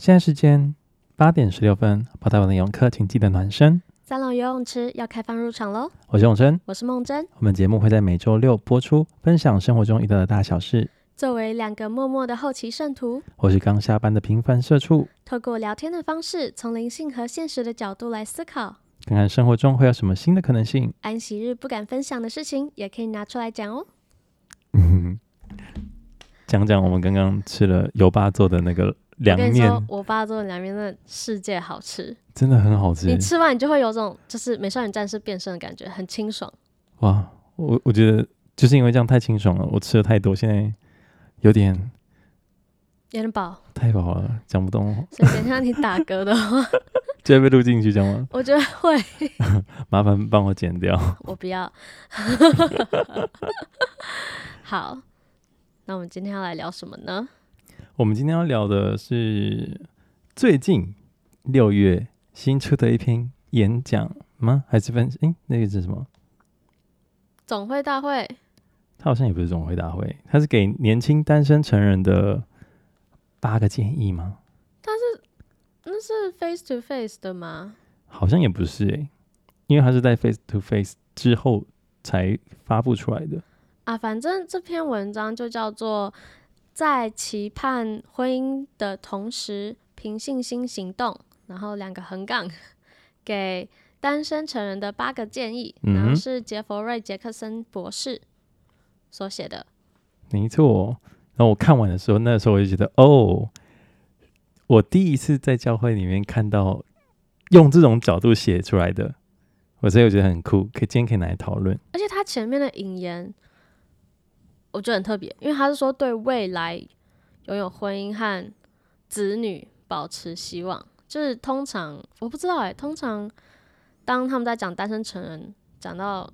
现在时间八点十六分，跑台湾的游泳课，请记得暖身。三楼游泳池要开放入场喽！我是永生，我是梦真。我们节目会在每周六播出，分享生活中遇到的大小事。作为两个默默的后期圣徒，我是刚下班的平凡社畜，透过聊天的方式，从灵性和现实的角度来思考，看看生活中会有什么新的可能性。安息日不敢分享的事情，也可以拿出来讲哦。嗯，讲讲我们刚刚吃了油爸做的那个。凉面，我爸做的凉面真的世界好吃，真的很好吃。你吃完你就会有种就是美少女战士变身的感觉，很清爽。哇，我我觉得就是因为这样太清爽了，我吃的太多，现在有点有点饱，太饱了，讲不动。所以等一下你打嗝的话，就会被录进去，这样吗？我觉得会。麻烦帮我剪掉。我不要。好，那我们今天要来聊什么呢？我们今天要聊的是最近六月新出的一篇演讲吗？还是分析？诶，那个是什么？总会大会？他好像也不是总会大会，他是给年轻单身成人的八个建议吗？他是那是 face to face 的吗？好像也不是诶，因为他是在 face to face 之后才发布出来的啊。反正这篇文章就叫做。在期盼婚姻的同时，凭信心行动。然后两个横杠，给单身成人的八个建议。嗯、然后是杰佛瑞·杰克森博士所写的。没错。然后我看完的时候，那个时候我就觉得，哦，我第一次在教会里面看到用这种角度写出来的，我所以我觉得很酷，可以今天可以拿来讨论。而且他前面的引言。我觉得很特别，因为他是说对未来拥有婚姻和子女保持希望。就是通常我不知道哎、欸，通常当他们在讲单身成人讲到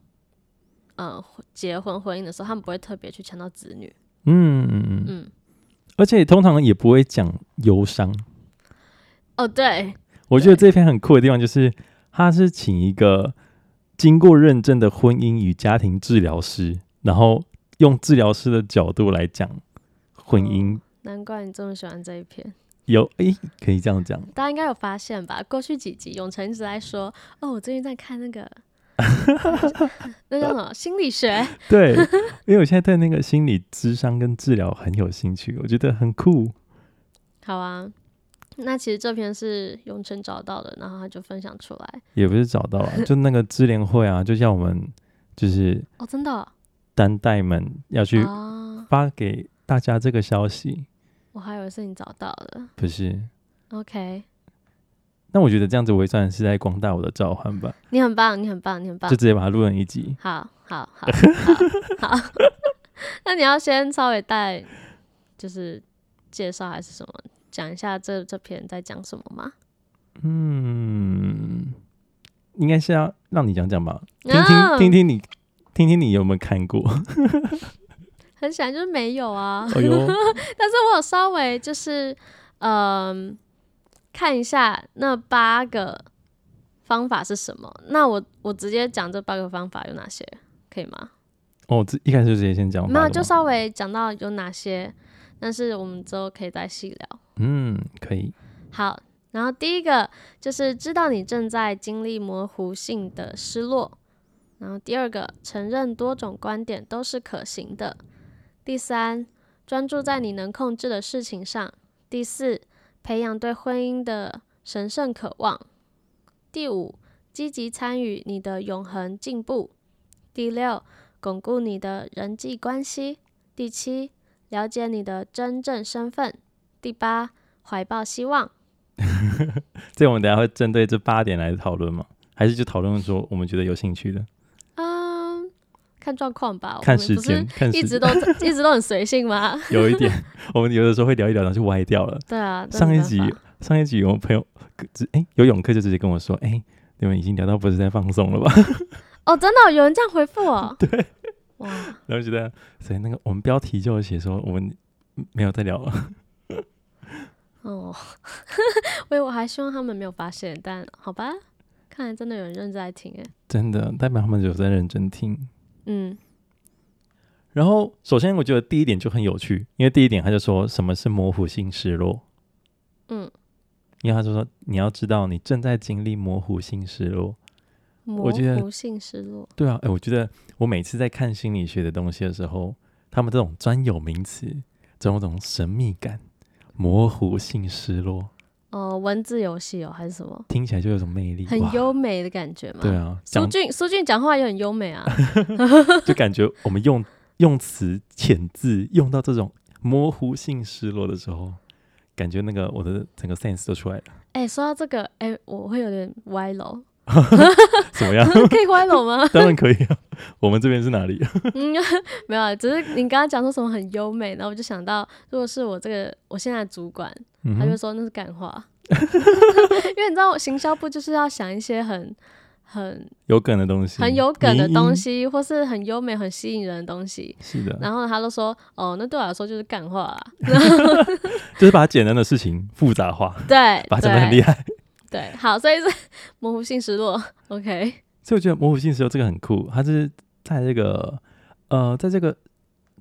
呃结婚婚姻的时候，他们不会特别去强调子女。嗯嗯嗯嗯，而且通常也不会讲忧伤。哦，对，我觉得这篇很酷的地方就是，他是请一个经过认证的婚姻与家庭治疗师，然后。用治疗师的角度来讲婚姻。哦，难怪你这么喜欢这一篇。有诶、欸，可以这样讲。大家应该有发现吧？过去几集永成一直在说：“哦，我最近在看那个，那叫什么心理学？” 对，因为我现在对那个心理智商跟治疗很有兴趣，我觉得很酷。好啊，那其实这篇是永成找到的，然后他就分享出来。也不是找到了，就那个智联会啊，就像我们就是哦，真的、哦。单代们要去发给大家这个消息，我还以为是你找到的，不是？OK，那我觉得这样子我也算是在广大我的召唤吧。你很棒，你很棒，你很棒，就直接把它录成一集。好好好好，好 那你要先稍微带，就是介绍还是什么，讲一下这这篇在讲什么吗？嗯，应该是要让你讲讲吧，听听、oh! 听听你。听听你有没有看过？很显然就是没有啊。哎呦 但是我有稍微就是嗯、呃、看一下那八个方法是什么。那我我直接讲这八个方法有哪些，可以吗？哦，这一开始就直接先讲。那就稍微讲到有哪些，但是我们之后可以再细聊。嗯，可以。好，然后第一个就是知道你正在经历模糊性的失落。然后第二个，承认多种观点都是可行的。第三，专注在你能控制的事情上。第四，培养对婚姻的神圣渴望。第五，积极参与你的永恒进步。第六，巩固你的人际关系。第七，了解你的真正身份。第八，怀抱希望。这我们等下会针对这八点来讨论吗？还是就讨论说我们觉得有兴趣的？看状况吧，看时间，看一直都 一直都很随性吗？有一点，我们有的时候会聊一聊，然后就歪掉了。对啊，上一集上一集有朋友，哎、欸，游泳课就直接跟我说，哎、欸，你们已经聊到不是在放松了吧？哦，真的有人这样回复我？对，哇，然后觉得，所以那个我们标题就写说我们没有在聊了。哦，我以我还希望他们没有发现，但好吧，看来真的有人认真在听，哎，真的代表他们有在认真听。嗯，然后首先我觉得第一点就很有趣，因为第一点他就说什么是模糊性失落。嗯，因为他就说你要知道你正在经历模糊性失落。模糊性失落。对啊，哎，我觉得我每次在看心理学的东西的时候，他们这种专有名词，这种种神秘感，模糊性失落。哦，文字游戏哦，还是什么？听起来就有种魅力，很优美的感觉嘛。对啊，苏俊苏俊讲话也很优美啊 就感觉我们用用词遣字用到这种模糊性失落的时候，感觉那个我的整个 sense 都出来了。哎、欸，说到这个，哎、欸，我会有点歪楼。怎么样？可以歪楼吗？当然可以啊。我们这边是哪里？嗯，没有啊，只是你刚刚讲说什么很优美，然后我就想到，如果是我这个我现在的主管，嗯、他就说那是干话，因为你知道，我行销部就是要想一些很很有梗的东西，很有梗的东西，或是很优美、很吸引人的东西。是的。然后他都说，哦，那对我来说就是干话啦，就是把简单的事情复杂化，对，把它讲得很厉害。对，好，所以是 模糊性失落，OK。所以我觉得模糊性失落这个很酷，它是在这个呃，在这个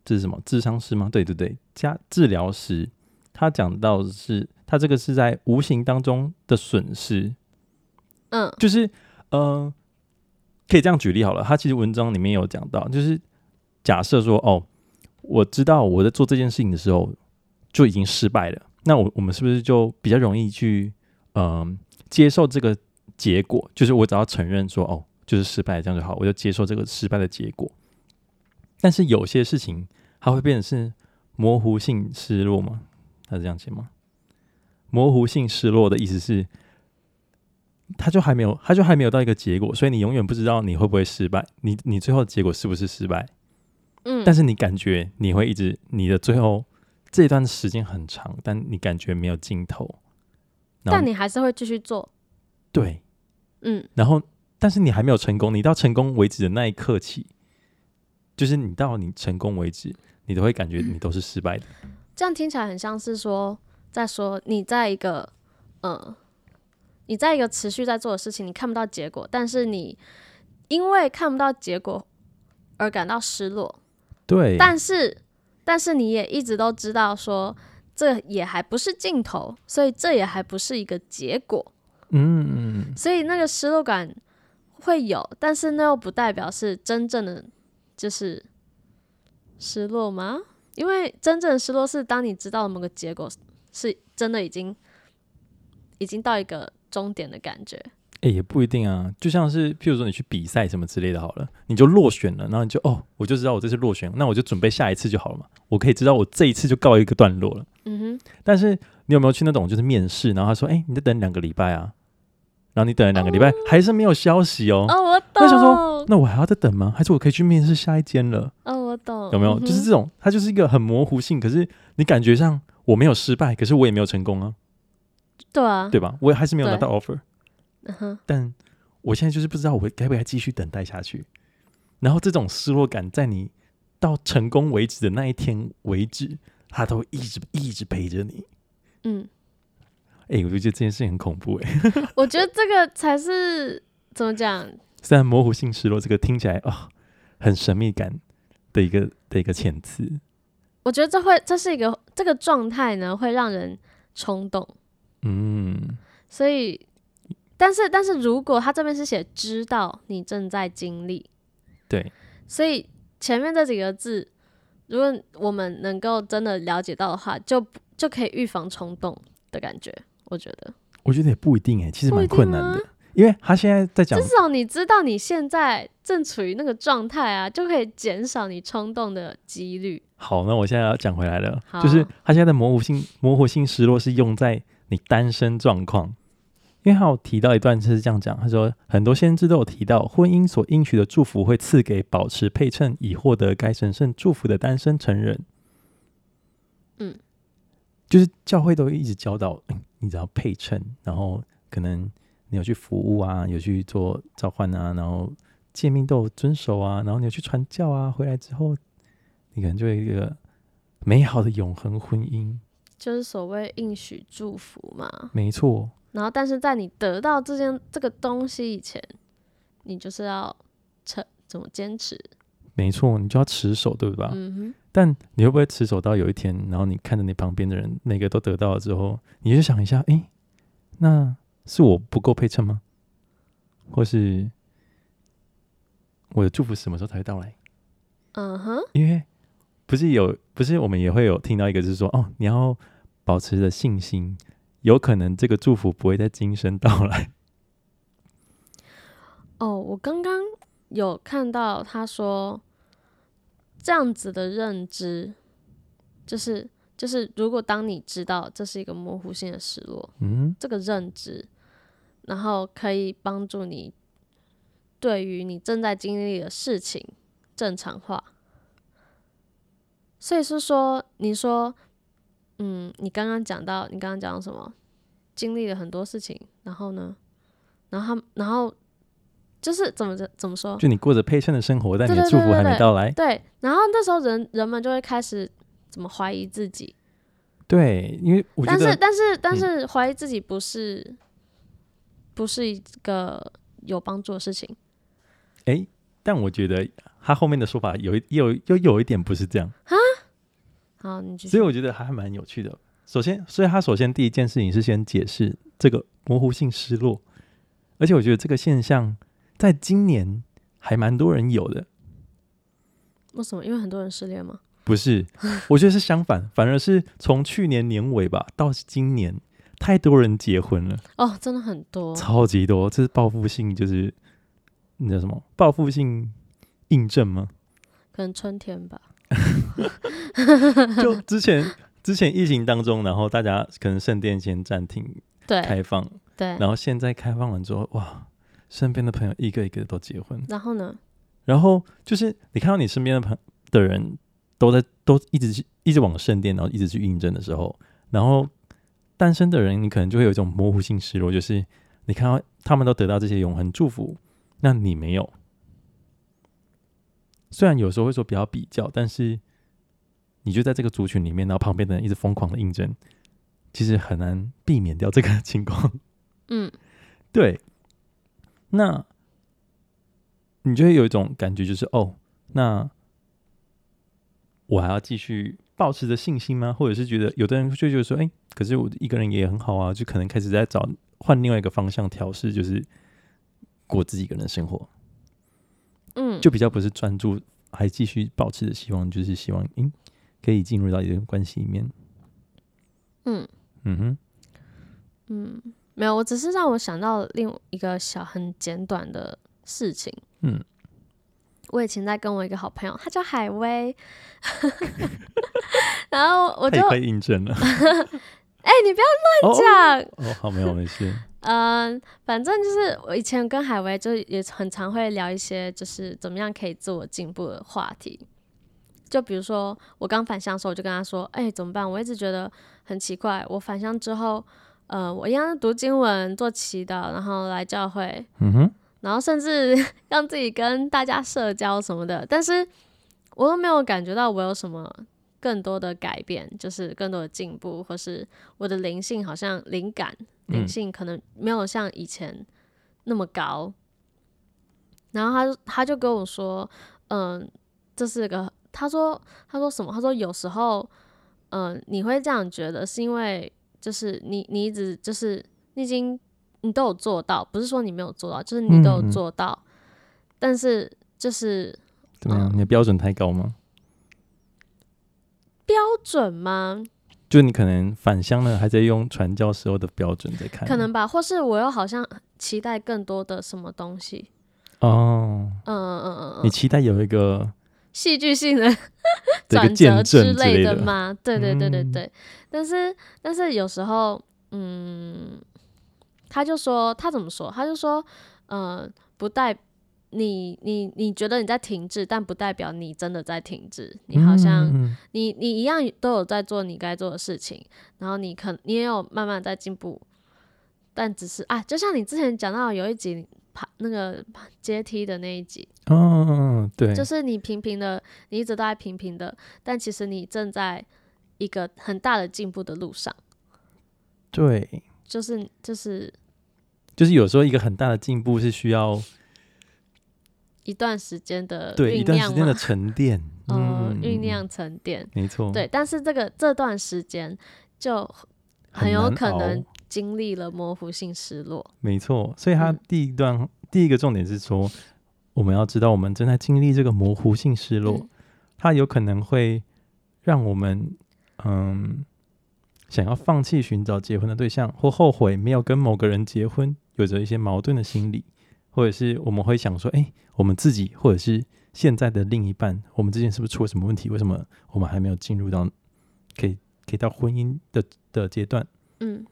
这是什么？智商师吗？对对对，加治疗师，他讲到的是他这个是在无形当中的损失，嗯，就是呃，可以这样举例好了。他其实文章里面有讲到，就是假设说，哦，我知道我在做这件事情的时候就已经失败了，那我我们是不是就比较容易去嗯？呃接受这个结果，就是我只要承认说哦，就是失败，这样就好，我就接受这个失败的结果。但是有些事情，它会变成是模糊性失落吗？它是这样写吗？模糊性失落的意思是，他就还没有，他就还没有到一个结果，所以你永远不知道你会不会失败，你你最后的结果是不是失败？嗯，但是你感觉你会一直，你的最后这段时间很长，但你感觉没有尽头。但你还是会继续做，对，嗯，然后，但是你还没有成功，你到成功为止的那一刻起，就是你到你成功为止，你都会感觉你都是失败的。这样听起来很像是说，在说你在一个，嗯，你在一个持续在做的事情，你看不到结果，但是你因为看不到结果而感到失落，对，但是，但是你也一直都知道说。这也还不是尽头，所以这也还不是一个结果。嗯，所以那个失落感会有，但是那又不代表是真正的就是失落吗？因为真正的失落是当你知道某个结果是真的已经已经到一个终点的感觉。哎、欸，也不一定啊，就像是譬如说你去比赛什么之类的，好了，你就落选了，然后你就哦，我就知道我这次落选，那我就准备下一次就好了嘛，我可以知道我这一次就告一个段落了。嗯哼。但是你有没有去那种就是面试，然后他说，哎、欸，你再等两个礼拜啊，然后你等了两个礼拜、哦、还是没有消息哦。哦，我懂。那想说，那我还要再等吗？还是我可以去面试下一间了？哦，我懂。有没有？嗯、就是这种，它就是一个很模糊性，可是你感觉上我没有失败，可是我也没有成功啊。对啊。对吧？我也还是没有拿到 offer。但我现在就是不知道我该不该继续等待下去，然后这种失落感在你到成功为止的那一天为止，它都一直一直陪着你。嗯，哎、欸，我就觉得这件事情很恐怖哎、欸。我觉得这个才是怎么讲？虽然模糊性失落这个听起来啊、哦、很神秘感的一个的一个遣词，我觉得这会这是一个这个状态呢，会让人冲动。嗯，所以。但是，但是如果他这边是写知道你正在经历，对，所以前面这几个字，如果我们能够真的了解到的话，就就可以预防冲动的感觉。我觉得，我觉得也不一定哎、欸，其实蛮困难的，因为他现在在讲，至少你知道你现在正处于那个状态啊，就可以减少你冲动的几率。好，那我现在要讲回来了，就是他现在的模糊性模糊性失落是用在你单身状况。因为他有提到一段是这样讲，他说很多先知都有提到，婚姻所应许的祝福会赐给保持配称以获得该神圣祝福的单身成人。嗯，就是教会都一直教导，嗯、你只要配称，然后可能你有去服务啊，有去做召唤啊，然后诫命都有遵守啊，然后你有去传教啊，回来之后你可能就有一个美好的永恒婚姻，就是所谓应许祝福嘛。没错。然后，但是在你得到这件这个东西以前，你就是要持怎么坚持？没错，你就要持守，对吧？嗯哼。但你会不会持守到有一天，然后你看着你旁边的人，每个都得到了之后，你就想一下，哎，那是我不够配衬吗？或是我的祝福什么时候才会到来？嗯哼，因为不是有，不是我们也会有听到一个，就是说，哦，你要保持着信心，有可能这个祝福不会在今生到来。哦，我刚刚有看到他说这样子的认知，就是就是，如果当你知道这是一个模糊性的失落，嗯，这个认知，然后可以帮助你对于你正在经历的事情正常化。所以是说，你说，嗯，你刚刚讲到，你刚刚讲到什么？经历了很多事情，然后呢，然后他，然后。就是怎么着怎么说？就你过着配衬的生活，但你的祝福还没到来。对，对，对，对，对，然后那时候人人们就会开始怎么怀疑自己。对，因为我觉得，但是但是但是怀疑自己不是、嗯、不是一个有帮助的事情。哎、欸，但我觉得他后面的说法有有又有一点不是这样啊。好，你继续。所以我觉得还蛮有趣的。首先，所以他首先第一件事情是先解释这个模糊性失落，而且我觉得这个现象。在今年还蛮多人有的，为什么？因为很多人失恋吗？不是，我觉得是相反，反而是从去年年尾吧到今年，太多人结婚了。哦，真的很多，超级多，这是报复性，就是那叫什么？报复性印证吗？可能春天吧。就之前之前疫情当中，然后大家可能圣殿先暂停对开放，对，然后现在开放完之后，哇！身边的朋友一个一个都结婚，然后呢？然后就是你看到你身边的朋的人都在都一直去一直往圣殿，然后一直去印证的时候，然后单身的人你可能就会有一种模糊性失落，就是你看到他们都得到这些永恒祝福，那你没有。虽然有时候会说比较比较，但是你就在这个族群里面，然后旁边的人一直疯狂的印证，其实很难避免掉这个情况。嗯，对。那，你就会有一种感觉，就是哦，那我还要继续保持着信心吗？或者是觉得有的人就觉得说，哎、可是我一个人也很好啊，就可能开始在找换另外一个方向调试，就是过自己一个人的生活。嗯，就比较不是专注，还继续保持着希望，就是希望，嗯，可以进入到一段关系里面。嗯嗯哼，嗯。没有，我只是让我想到另一个小很简短的事情。嗯，我以前在跟我一个好朋友，他叫海威，然后我就可以印证了。哎、欸，你不要乱讲。哦，好，没有没事。嗯，反正就是我以前跟海威就也很常会聊一些，就是怎么样可以自我进步的话题。就比如说我刚返乡的时候，我就跟他说：“哎、欸，怎么办？我一直觉得很奇怪，我返乡之后。”呃，我一样读经文、做祈祷，然后来教会，嗯哼，然后甚至 让自己跟大家社交什么的，但是我都没有感觉到我有什么更多的改变，就是更多的进步，或是我的灵性好像灵感、灵性可能没有像以前那么高。嗯、然后他他就跟我说，嗯、呃，这是个，他说他说什么？他说有时候，嗯、呃，你会这样觉得是因为。就是你，你一直就是你已经你都有做到，不是说你没有做到，就是你都有做到。嗯、但是就是怎么样？你的标准太高吗？标准吗？就你可能返乡了，还在用传教时候的标准在看，可能吧？或是我又好像期待更多的什么东西？哦，嗯嗯嗯嗯，你期待有一个戏剧性的转折之类的吗？对对对对对。嗯但是，但是有时候，嗯，他就说，他怎么说？他就说，嗯、呃，不代你，你，你觉得你在停滞，但不代表你真的在停滞。你好像，嗯、你，你一样都有在做你该做的事情，然后你可，你也有慢慢在进步，但只是啊，就像你之前讲到有一集爬那个阶梯的那一集，哦，对，就是你平平的，你一直都在平平的，但其实你正在。一个很大的进步的路上，对，就是就是就是有时候一个很大的进步是需要一段时间的对，一段时间的沉淀，嗯，酝酿沉淀，没错，对。但是这个这段时间就很有可能经历了模糊性失落。没错，所以他第一段、嗯、第一个重点是说，我们要知道我们正在经历这个模糊性失落，嗯、它有可能会让我们嗯想要放弃寻找结婚的对象，或后悔没有跟某个人结婚，有着一些矛盾的心理，或者是我们会想说，哎，我们自己或者是现在的另一半，我们之间是不是出了什么问题？为什么我们还没有进入到可以可以到婚姻的的阶段？嗯，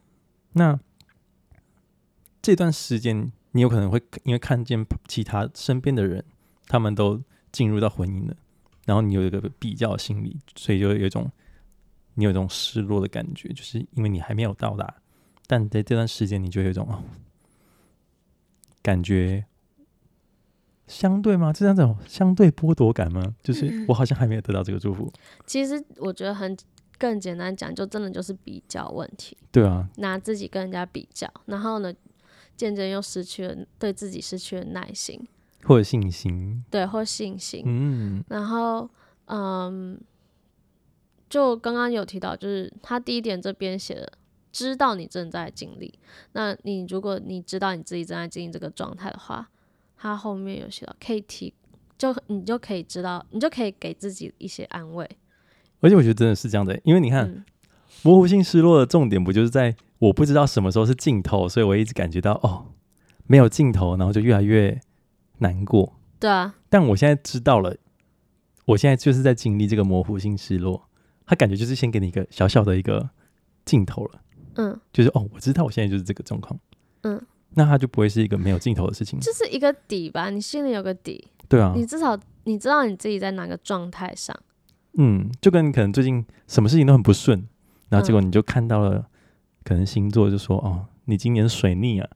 那这段时间，你有可能会因为看见其他身边的人，他们都进入到婚姻了，然后你有一个比较心理，所以就有一种你有一种失落的感觉，就是因为你还没有到达，但在这段时间，你就有一种哦，感觉相对吗？这样这种相对剥夺感吗？就是我好像还没有得到这个祝福。其实我觉得很。更简单讲，就真的就是比较问题。对啊，拿自己跟人家比较，然后呢，渐渐又失去了对自己失去了耐心，或者信心。对，或信心。嗯，然后，嗯，就刚刚有提到，就是他第一点这边写的，知道你正在经历。那你如果你知道你自己正在经历这个状态的话，他后面有写到，可以提，就你就可以知道，你就可以给自己一些安慰。而且我觉得真的是这样的，因为你看，嗯、模糊性失落的重点不就是在我不知道什么时候是尽头，所以我一直感觉到哦，没有尽头，然后就越来越难过。对啊。但我现在知道了，我现在就是在经历这个模糊性失落，他感觉就是先给你一个小小的一个镜头了。嗯。就是哦，我知道我现在就是这个状况。嗯。那他就不会是一个没有尽头的事情。就是一个底吧，你心里有个底。对啊。你至少你知道你自己在哪个状态上。嗯，就跟你可能最近什么事情都很不顺，然后结果你就看到了，可能星座就说、嗯、哦，你今年水逆啊，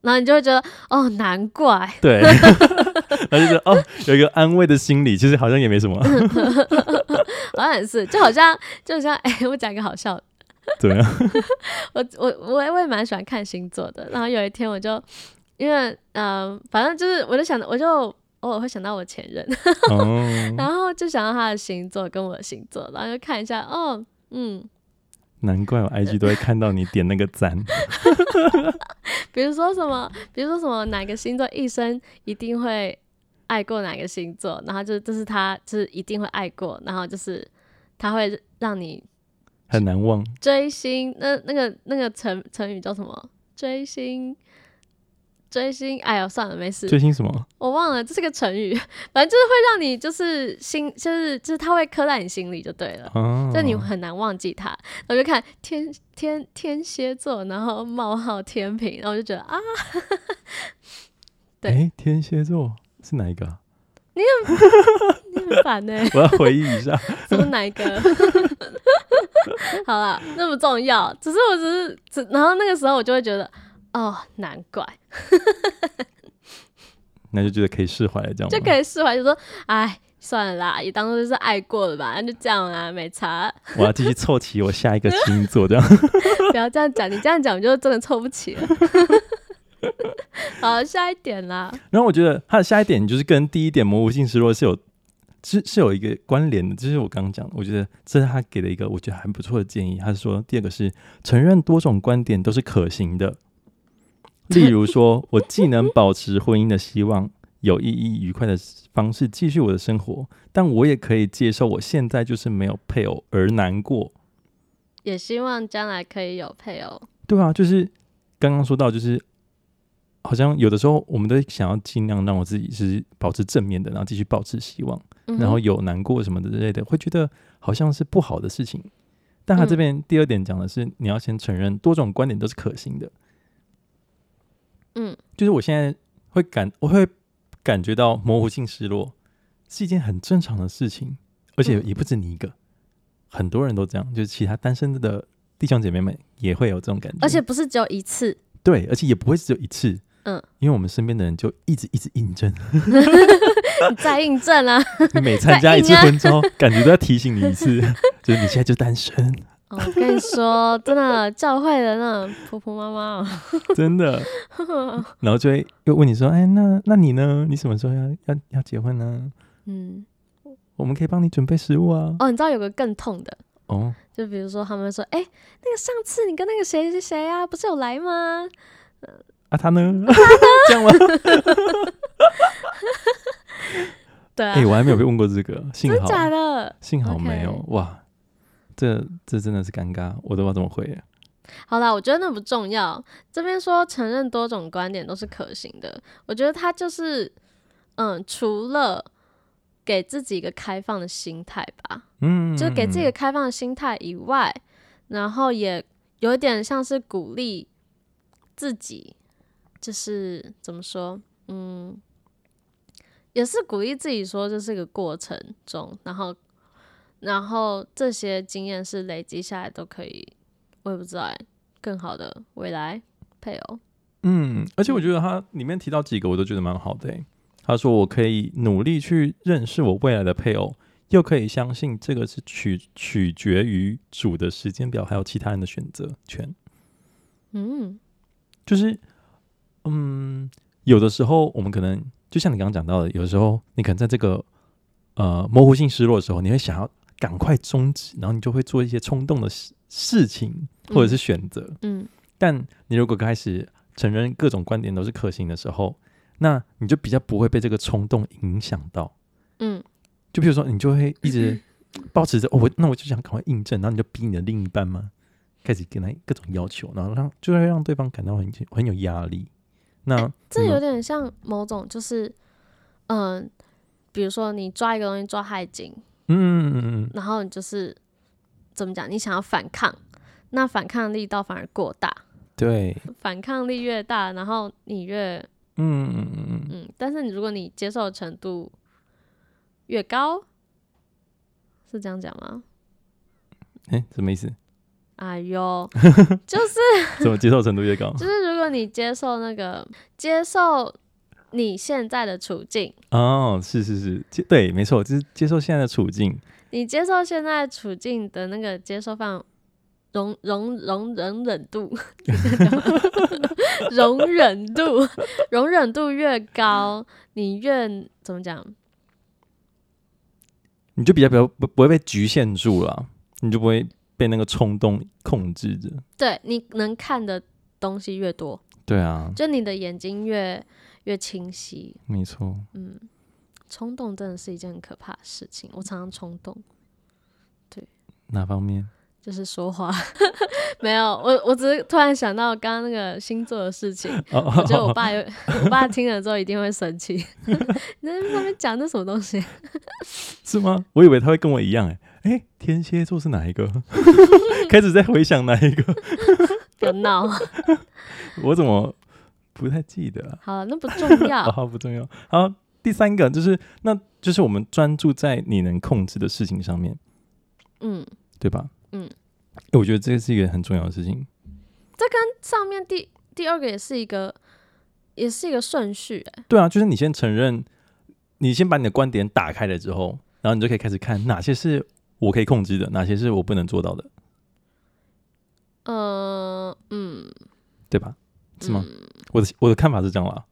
然后你就会觉得哦，难怪，对，然后就觉得哦，有一个安慰的心理，其实好像也没什么，好像也是，就好像就好像哎，我讲一个好笑的，对啊，我我我我也蛮喜欢看星座的，然后有一天我就因为嗯、呃，反正就是我就想我就。偶尔会想到我前任，然后就想到他的星座跟我的星座，然后就看一下，哦，嗯，难怪我 IG 都会看到你点那个赞。比如说什么，比如说什么，哪个星座一生一定会爱过哪个星座，然后就这是他就是一定会爱过，然后就是他会让你很难忘追星。那那个那个成成语叫什么？追星。追星，哎呀，算了，没事。追星什么？我忘了，这是个成语，反正就是会让你就是心，就是就是他会刻在你心里就对了，哦、就你很难忘记他。我就看天天天蝎座，然后冒号天平，然后我就觉得啊，对，欸、天蝎座是哪一个？你很你很烦呢、欸，我要回忆一下，什么哪一个？好了，那么重要，只是我只是只，然后那个时候我就会觉得。哦，难怪，那就觉得可以释怀了，这样就可以释怀，就说，哎，算了啦，也当做是爱过了吧，那就这样啊，没差。我要继续凑齐我下一个星座，这样。不要这样讲，你这样讲，我就真的凑不齐了。好，下一点啦。然后我觉得他的下一点就是跟第一点模糊性失落是有，是是有一个关联的，就是我刚刚讲的，我觉得这是他给的一个我觉得还不错的建议。他是说，第二个是承认多种观点都是可行的。例如说，我既能保持婚姻的希望，有意义、愉快的方式继续我的生活，但我也可以接受我现在就是没有配偶而难过，也希望将来可以有配偶。对啊，就是刚刚说到，就是好像有的时候我们都想要尽量让我自己是保持正面的，然后继续保持希望，然后有难过什么的之类的，会觉得好像是不好的事情。但他这边第二点讲的是，你要先承认多种观点都是可行的。嗯，就是我现在会感，我会感觉到模糊性失落是一件很正常的事情，而且也不止你一个，嗯、很多人都这样，就是其他单身的弟兄姐妹们也会有这种感觉，而且不是只有一次，对，而且也不会只有一次，嗯，因为我们身边的人就一直一直印证，你 在印证啊，你每参加一次婚招，感觉都要提醒你一次，就是你现在就单身。哦、我跟你说，真的教会的那种婆婆妈妈，真的，然后就会又问你说：“哎，那那你呢？你什么时候要要要结婚呢？”嗯，我们可以帮你准备食物啊。哦，你知道有个更痛的哦，就比如说他们说，哎、欸，那个上次你跟那个谁谁谁啊，不是有来吗？啊，他呢？这样吗？对啊。哎、欸，我还没有被问过这个，幸好，真假的？幸好没有。Okay. 哇，这这真的是尴尬，我都不知道怎么回。好啦，我觉得那不重要。这边说承认多种观点都是可行的，我觉得他就是，嗯，除了给自己一个开放的心态吧，嗯，就给自己一个开放的心态以外，然后也有点像是鼓励自己，就是怎么说，嗯，也是鼓励自己说这是一个过程中，然后，然后这些经验是累积下来都可以。我也不知道哎，更好的未来配偶。嗯，而且我觉得他里面提到几个，我都觉得蛮好的。他说：“我可以努力去认识我未来的配偶，又可以相信这个是取取决于主的时间表，还有其他人的选择权。”嗯，就是，嗯，有的时候我们可能就像你刚刚讲到的，有的时候你可能在这个呃模糊性失落的时候，你会想要赶快终止，然后你就会做一些冲动的事。事情或者是选择，嗯，嗯，但你如果开始承认各种观点都是可行的时候，那你就比较不会被这个冲动影响到，嗯，就比如说你就会一直 保持着哦，我那我就想赶快印证，然后你就逼你的另一半嘛，开始跟他各种要求，然后让就会让对方感到很很有压力。那、欸、这有点像某种就是，嗯、呃，比如说你抓一个东西抓太紧，嗯嗯嗯，然后你就是。怎么讲？你想要反抗，那反抗力道反而过大。对，反抗力越大，然后你越嗯嗯嗯嗯，但是你如果你接受的程度越高，是这样讲吗？哎、欸，什么意思？哎呦，就是怎么接受程度越高？就是如果你接受那个接受你现在的处境哦，是是是，对，没错，就是接受现在的处境。你接受现在处境的那个接受范容容容容忍度，容忍度容忍度越高，你越怎么讲？你就比较比较不不会被局限住了，你就不会被那个冲动控制着。对，你能看的东西越多，对啊，就你的眼睛越越清晰。没错，嗯。冲动真的是一件很可怕的事情，我常常冲动。对，哪方面？就是说话，没有我，我只是突然想到刚刚那个星座的事情。Oh, 我觉得我爸有，我爸听了之后一定会生气。你在上面讲的什么东西？是吗？我以为他会跟我一样、欸。哎，哎，天蝎座是哪一个？开始在回想哪一个？别闹！我怎么不太记得、啊？好，那不重要。好，不重要。好。第三个就是，那就是我们专注在你能控制的事情上面，嗯，对吧？嗯，我觉得这是一个很重要的事情。这跟上面第第二个也是一个，也是一个顺序。哎，对啊，就是你先承认，你先把你的观点打开了之后，然后你就可以开始看哪些是我可以控制的，哪些是我不能做到的。呃，嗯，对吧？是吗？嗯，我的我的看法是这样啦。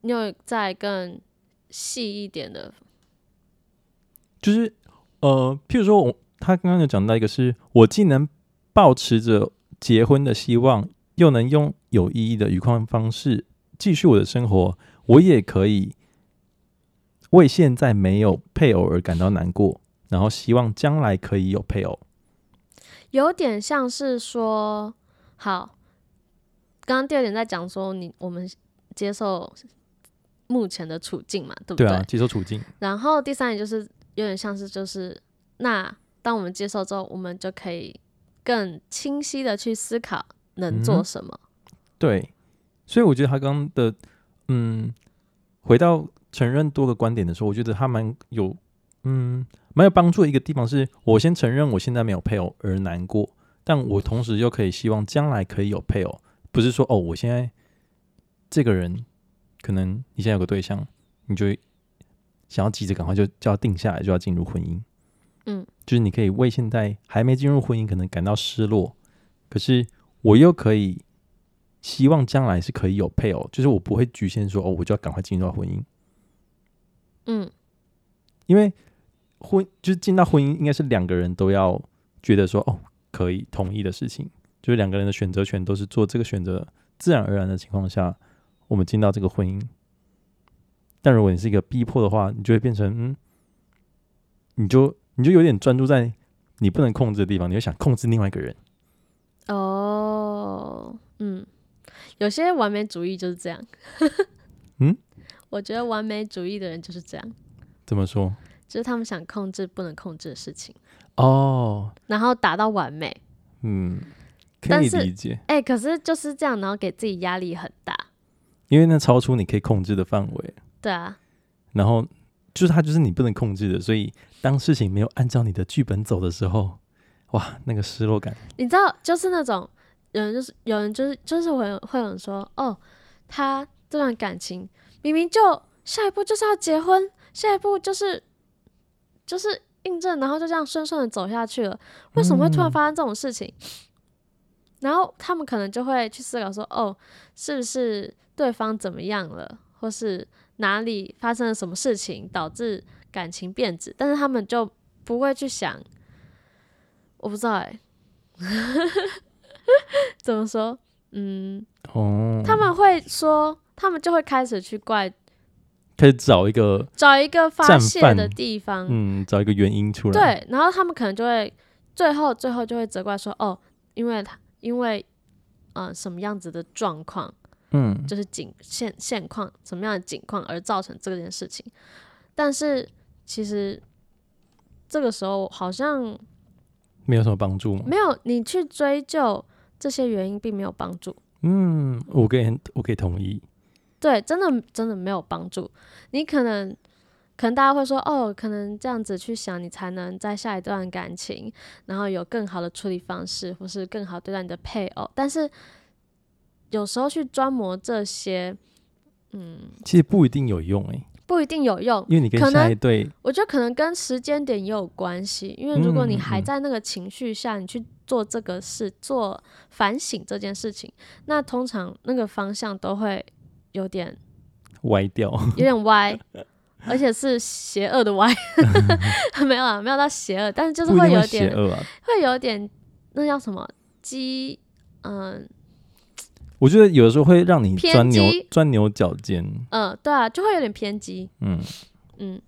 你有再更细一点的，就是呃，譬如说我他刚刚有讲到一个是，我既能保持着结婚的希望，又能用有意义的愉快方式继续我的生活，我也可以为现在没有配偶而感到难过，然后希望将来可以有配偶。有点像是说，好，刚刚第二点在讲说，你我们接受。目前的处境嘛，对不对？对啊，接受处境。然后第三点就是有点像是，就是那当我们接受之后，我们就可以更清晰的去思考能做什么。嗯、对，所以我觉得他刚刚的，嗯，回到承认多个观点的时候，我觉得他蛮有，嗯，蛮有帮助的一个地方是，我先承认我现在没有配偶而难过，但我同时又可以希望将来可以有配偶，不是说哦，我现在这个人。可能你现在有个对象，你就想要急着赶快就就要定下来，就要进入婚姻。嗯，就是你可以为现在还没进入婚姻可能感到失落，可是我又可以希望将来是可以有配偶，就是我不会局限说哦，我就要赶快进入到婚姻。嗯，因为婚就是进到婚姻，应该是两个人都要觉得说哦可以同意的事情，就是两个人的选择权都是做这个选择，自然而然的情况下，我们进到这个婚姻。但如果你是一个逼迫的话，你就会变成嗯，你就你就有点专注在你不能控制的地方，你会想控制另外一个人。哦，嗯，有些完美主义就是这样。嗯，我觉得完美主义的人就是这样。怎么说？就是他们想控制不能控制的事情。哦。然后达到完美。嗯，可以理解。哎、欸，可是就是这样，然后给自己压力很大。因为那超出你可以控制的范围。对啊。然后就是他，就是你不能控制的，所以当事情没有按照你的剧本走的时候。哇，那个失落感，你知道，就是那种有人就是有人就是就是会会有人说，哦，他这段感情明明就下一步就是要结婚，下一步就是就是印证，然后就这样顺顺的走下去了，为什么会突然发生这种事情？嗯、然后他们可能就会去思考说，哦，是不是对方怎么样了，或是哪里发生了什么事情导致感情变质？但是他们就不会去想。我不知道哎、欸，怎么说？嗯，哦，他们会说，他们就会开始去怪，开始找一个找一个发泄的地方，嗯，找一个原因出来。对，然后他们可能就会最后最后就会责怪说，哦，因为他因为呃什么样子的状况，嗯，就是景现现况什么样的景况而造成这件事情，但是其实这个时候好像。没有什么帮助吗？没有，你去追究这些原因并没有帮助。嗯，我可以，我可以同意。对，真的真的没有帮助。你可能，可能大家会说，哦，可能这样子去想，你才能在下一段感情，然后有更好的处理方式，或是更好对待你的配偶。但是有时候去专磨这些，嗯，其实不一定有用诶。不一定有用，因为你跟下一对，我觉得可能跟时间点也有关系。因为如果你还在那个情绪下，你去做这个事，做反省这件事情，那通常那个方向都会有点歪掉，有点歪，而且是邪恶的歪。没有啊，没有到邪恶，但是就是会有点，会，啊、会有点，那叫什么？鸡，嗯。我觉得有的时候会让你钻牛钻牛角尖，嗯，对啊，就会有点偏激，嗯。嗯，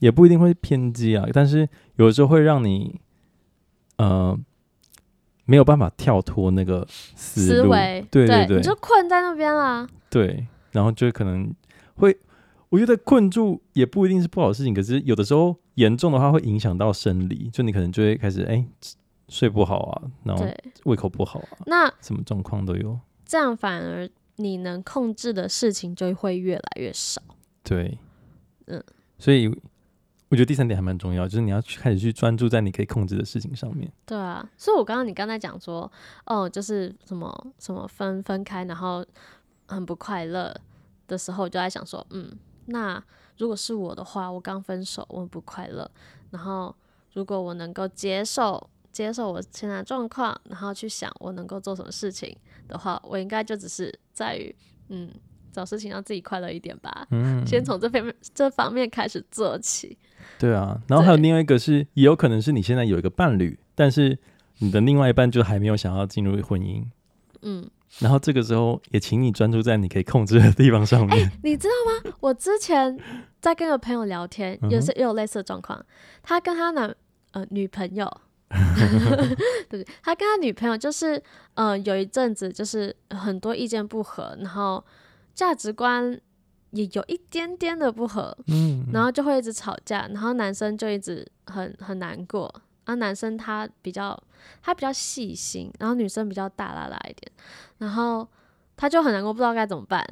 也不一定会偏激啊，但是有的时候会让你呃没有办法跳脱那个思维，对对对，你就困在那边啦，对，然后就可能会，我觉得困住也不一定是不好的事情，可是有的时候严重的话会影响到生理，就你可能就会开始哎睡不好啊，然后胃口不好啊，那什么状况都有。这样反而你能控制的事情就会越来越少。对，嗯，所以我觉得第三点还蛮重要，就是你要去开始去专注在你可以控制的事情上面。对啊，所以我刚刚你刚才讲说，哦，就是什么什么分分开，然后很不快乐的时候，我就在想说，嗯，那如果是我的话，我刚分手，我很不快乐，然后如果我能够接受。接受我现在的状况，然后去想我能够做什么事情的话，我应该就只是在于，嗯，找事情让自己快乐一点吧。嗯，先从这方面这方面开始做起。对啊，然后还有另外一个是，也有可能是你现在有一个伴侣，但是你的另外一半就还没有想要进入婚姻。嗯，然后这个时候也请你专注在你可以控制的地方上面。欸，你知道吗？我之前在跟个朋友聊天，也是也有类似的状况，他跟他男呃女朋友。对，他跟他女朋友就是，呃，有一阵子就是很多意见不合，然后价值观也有一点点的不合，嗯，然后就会一直吵架，然后男生就一直很很难过，然后男生他比较他比较细心，然后女生比较大啦啦一点，然后他就很难过，不知道该怎么办，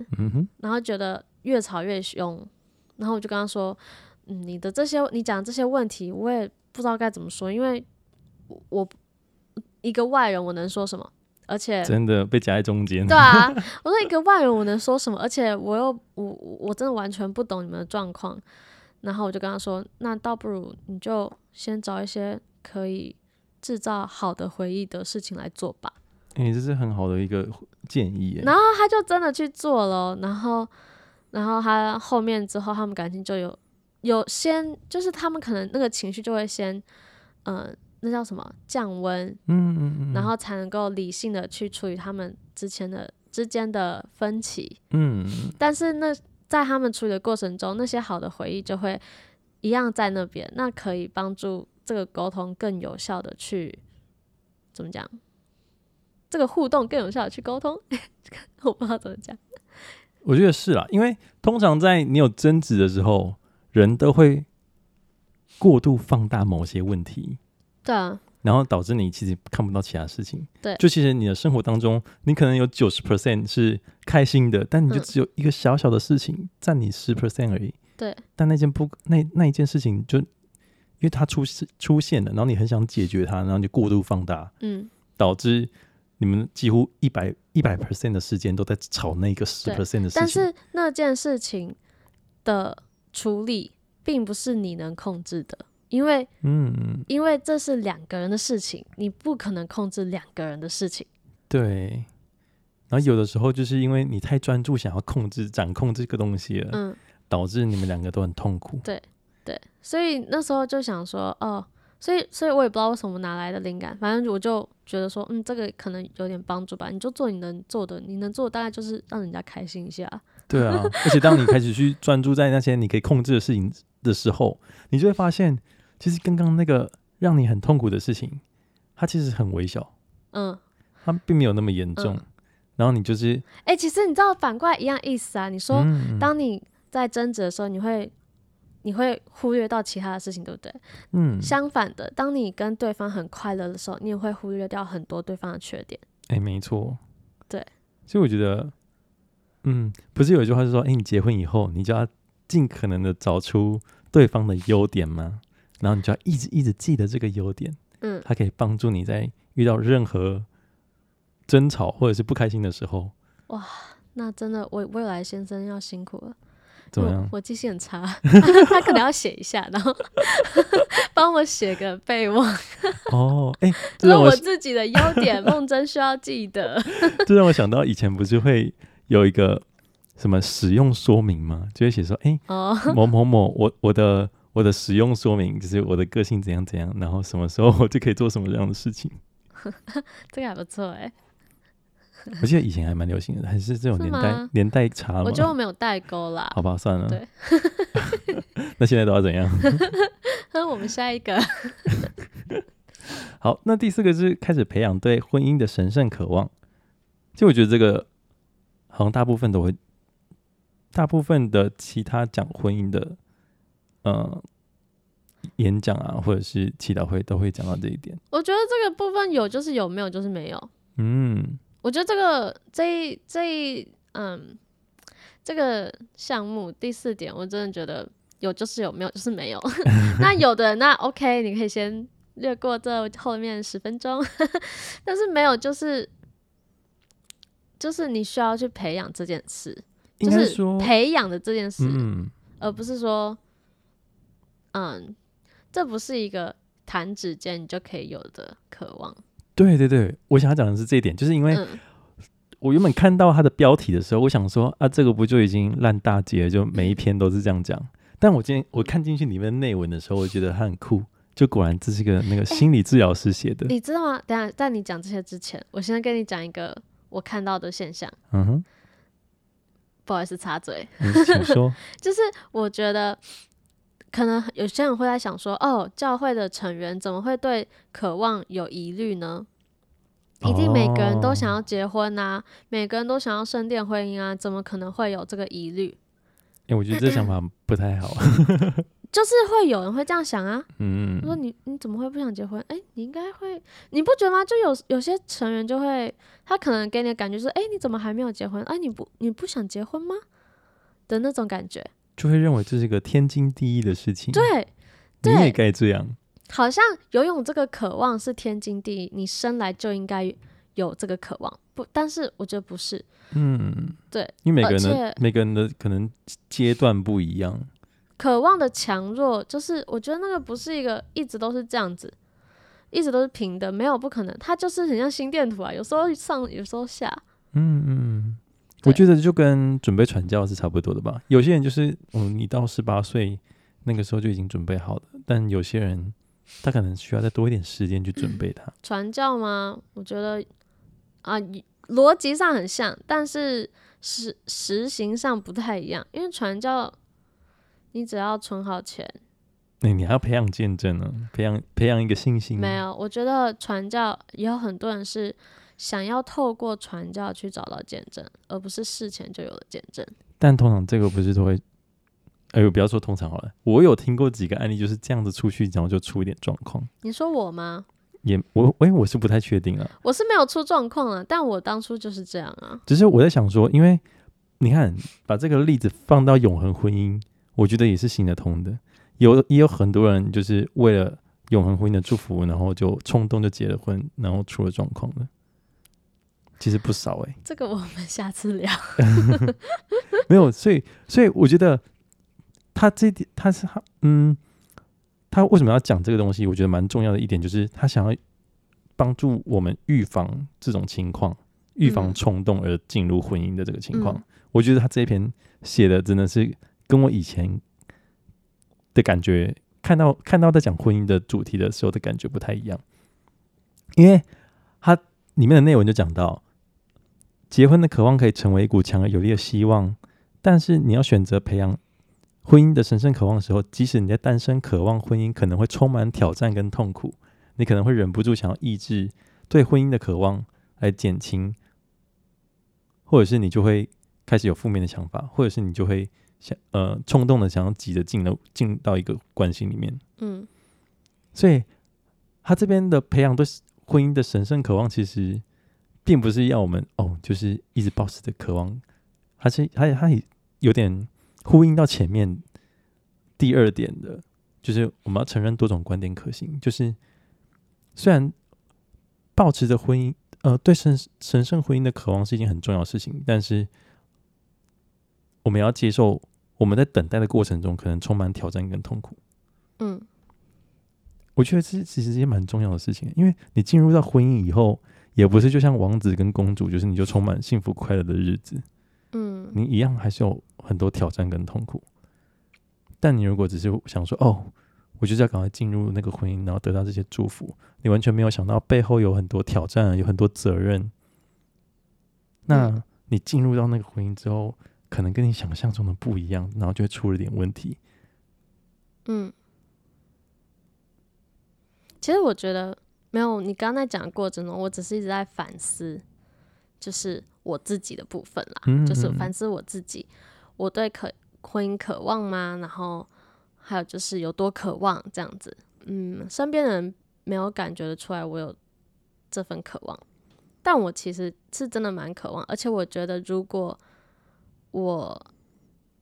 然后觉得越吵越凶，然后我就跟他说，嗯，你的这些你讲这些问题，我也不知道该怎么说，因为。我一个外人，我能说什么？而且真的被夹在中间。对啊，我说一个外人，我能说什么？而且我又我我真的完全不懂你们的状况。然后我就跟他说：“那倒不如你就先找一些可以制造好的回忆的事情来做吧。”欸，这是很好的一个建议。然后他就真的去做了。然后，然后他后面之后，他们感情就有有先，就是他们可能那个情绪就会先，嗯、呃。那叫什么降温，嗯嗯嗯，然后才能够理性的去处理他们之前的之间的分歧，嗯，但是那在他们处理的过程中，那些好的回忆就会一样在那边，那可以帮助这个沟通更有效的去怎么讲？这个互动更有效的去沟通，我不知道怎么讲。我觉得是啦，因为通常在你有争执的时候，人都会过度放大某些问题，对啊，然后导致你其实看不到其他事情。对，就其实你的生活当中，你可能有九十 percent 是开心的，但你就只有一个小小的事情占你十 percent 而已。对，但那件不那那一件事情就因为它出出现了，然后你很想解决它，然后你就过度放大，嗯，导致。你们几乎一百一百 percent 的时间都在吵那个十 percent 的事情，但是那件事情的处理并不是你能控制的，因为嗯，因为这是两个人的事情，你不可能控制两个人的事情。对，然后有的时候就是因为你太专注想要控制、掌控这个东西了，嗯，导致你们两个都很痛苦。对对，所以那时候就想说，哦。所以，所以我也不知道为什么哪来的灵感，反正我就觉得说，嗯，这个可能有点帮助吧。你就做你能做的，你能做的大概就是让人家开心一下。对啊，而且当你开始去 专注在那些你可以控制的事情的时候，你就会发现，其实刚刚那个让你很痛苦的事情，它其实很微小，嗯，它并没有那么严重。嗯、然后你就是，哎、欸，其实你知道反过来一样意思啊。你说，当你在争执的时候，你会。你会忽略到其他的事情，对不对？嗯。相反的，当你跟对方很快乐的时候，你也会忽略掉很多对方的缺点。哎、欸，没错。对。所以我觉得，嗯，不是有一句话是说，哎、欸，你结婚以后，你就要尽可能的找出对方的优点吗？然后你就要一直一直记得这个优点。嗯。它可以帮助你在遇到任何争吵或者是不开心的时候。哇，那真的，我未来先生要辛苦了。怎么样？我，我记性很差，他可能要写一下，然后 帮我写个备忘。哦，哎、欸，这是我自己的优点，梦真需要记得。这让我想到以前不是会有一个什么使用说明吗？就会写说，哎、欸，哦，某某某，我我的我的使用说明就是我的个性怎样怎样，然后什么时候我就可以做什么这样的事情。这个还不错哎、欸。我记得以前还蛮流行的，还是这种年代年代差吗？我觉得我没有代沟啦。好吧，算了。对。那现在都要怎样？那我们下一个。好，那第四个是开始培养对婚姻的神圣渴望。就我觉得这个好像大部分都会，大部分的其他讲婚姻的，呃，演讲啊，或者是祈祷会都会讲到这一点。我觉得这个部分有就是有，没有就是没有。嗯。我觉得这个这一这一嗯，这个项目第四点，我真的觉得有就是有，没有就是没有。那有的那 OK，你可以先略过这后面十分钟。但是没有就是就是你需要去培养这件事，就是培养的这件事，嗯，而不是说嗯，这不是一个弹指间你就可以有的渴望。对对对，我想要讲的是这一点，就是因为我原本看到它的标题的时候，我想说啊，这个不就已经烂大街了，就每一篇都是这样讲。但我今天我看进去里面内文的时候，我觉得它很酷，就果然这是个那个心理治疗师写的。你知道吗？等下在你讲这些之前，我先跟你讲一个我看到的现象。嗯哼，不好意思插嘴，嗯，请说。就是我觉得。可能有些人会在想说，哦，教会的成员怎么会对渴望有疑虑呢？一定每个人都想要结婚啊，每个人都想要圣殿婚姻啊，怎么可能会有这个疑虑？哎、欸，我觉得这想法不太好。就是会有人会这样想啊。嗯，说你你怎么会不想结婚？哎、欸，你应该会，你不觉得吗？就有有些成员就会，他可能给你的感觉是，哎、欸，你怎么还没有结婚？哎、欸，你不你不想结婚吗？的那种感觉。就会认为这是一个天经地义的事情。对，对，你也该这样。好像游泳这个渴望是天经地义，你生来就应该有这个渴望。不，但是我觉得不是。嗯，对，因为每个人的每个人的可能阶段不一样，渴望的强弱，就是我觉得那个不是一个一直都是这样子，一直都是平的，没有不可能。它就是很像心电图啊，有时候上，有时候下。嗯嗯。我觉得就跟准备传教是差不多的吧。有些人就是，嗯，你到十八岁那个时候就已经准备好了，但有些人他可能需要再多一点时间去准备它。传教吗？我觉得啊，逻辑上很像，但是实实行上不太一样。因为传教，你只要存好钱，那、欸、你还要培养见证呢，培养培养一个信心。没有，我觉得传教也有很多人是想要透过传教去找到见证，而不是事前就有了见证。但通常这个不是都会。哎呦，不要说通常好了，我有听过几个案例，就是这样子出去，然后就出一点状况。你说我吗？也我，哎，我是不太确定啊。我是没有出状况啊，但我当初就是这样啊。只是我在想说，因为你看，把这个例子放到永恒婚姻，我觉得也是行得通的。有也有很多人就是为了永恒婚姻的祝福，然后就冲动就结了婚，然后出了状况了。其实不少哎、欸。这个我们下次聊。没有，所以所以我觉得。他这点，他是他，嗯，他为什么要讲这个东西？我觉得蛮重要的一点就是，他想要帮助我们预防这种情况，预防冲动而进入婚姻的这个情况。嗯、我觉得他这一篇写的真的是跟我以前的感觉，看到看到在讲婚姻的主题的时候的感觉不太一样，因为他里面的内文就讲到，结婚的渴望可以成为一股强而有力的希望，但是你要选择培养。婚姻的神圣渴望的时候，即使你在单身渴望婚姻，可能会充满挑战跟痛苦，你可能会忍不住想要抑制对婚姻的渴望来减轻，或者是你就会开始有负面的想法，或者是你就会想呃冲动的想要急着进了进到一个关系里面。嗯，所以他这边的培养对婚姻的神圣渴望，其实并不是要我们哦，就是一直保持着渴望，而且他他也有点。呼应到前面第二点的，就是我们要承认多种观点可行。就是虽然保持着婚姻，呃，对神神圣婚姻的渴望是一件很重要的事情，但是我们要接受我们在等待的过程中可能充满挑战跟痛苦。嗯，我觉得这其实是一件蛮重要的事情，因为你进入到婚姻以后，也不是就像王子跟公主，就是你就充满幸福快乐的日子。嗯，你一样还是有很多挑战跟痛苦，但你如果只是想说，哦，我就是要赶快进入那个婚姻，然后得到这些祝福，你完全没有想到背后有很多挑战，有很多责任。那你进入到那个婚姻之后，可能跟你想象中的不一样，然后就会出了点问题。嗯，其实我觉得没有，你刚才讲的过程中，我只是一直在反思，就是。我自己的部分啦，嗯嗯，就是反思我自己，我对可婚姻渴望吗？然后还有就是有多渴望这样子。嗯，身边人没有感觉得出来我有这份渴望，但我其实是真的蛮渴望，而且我觉得如果我，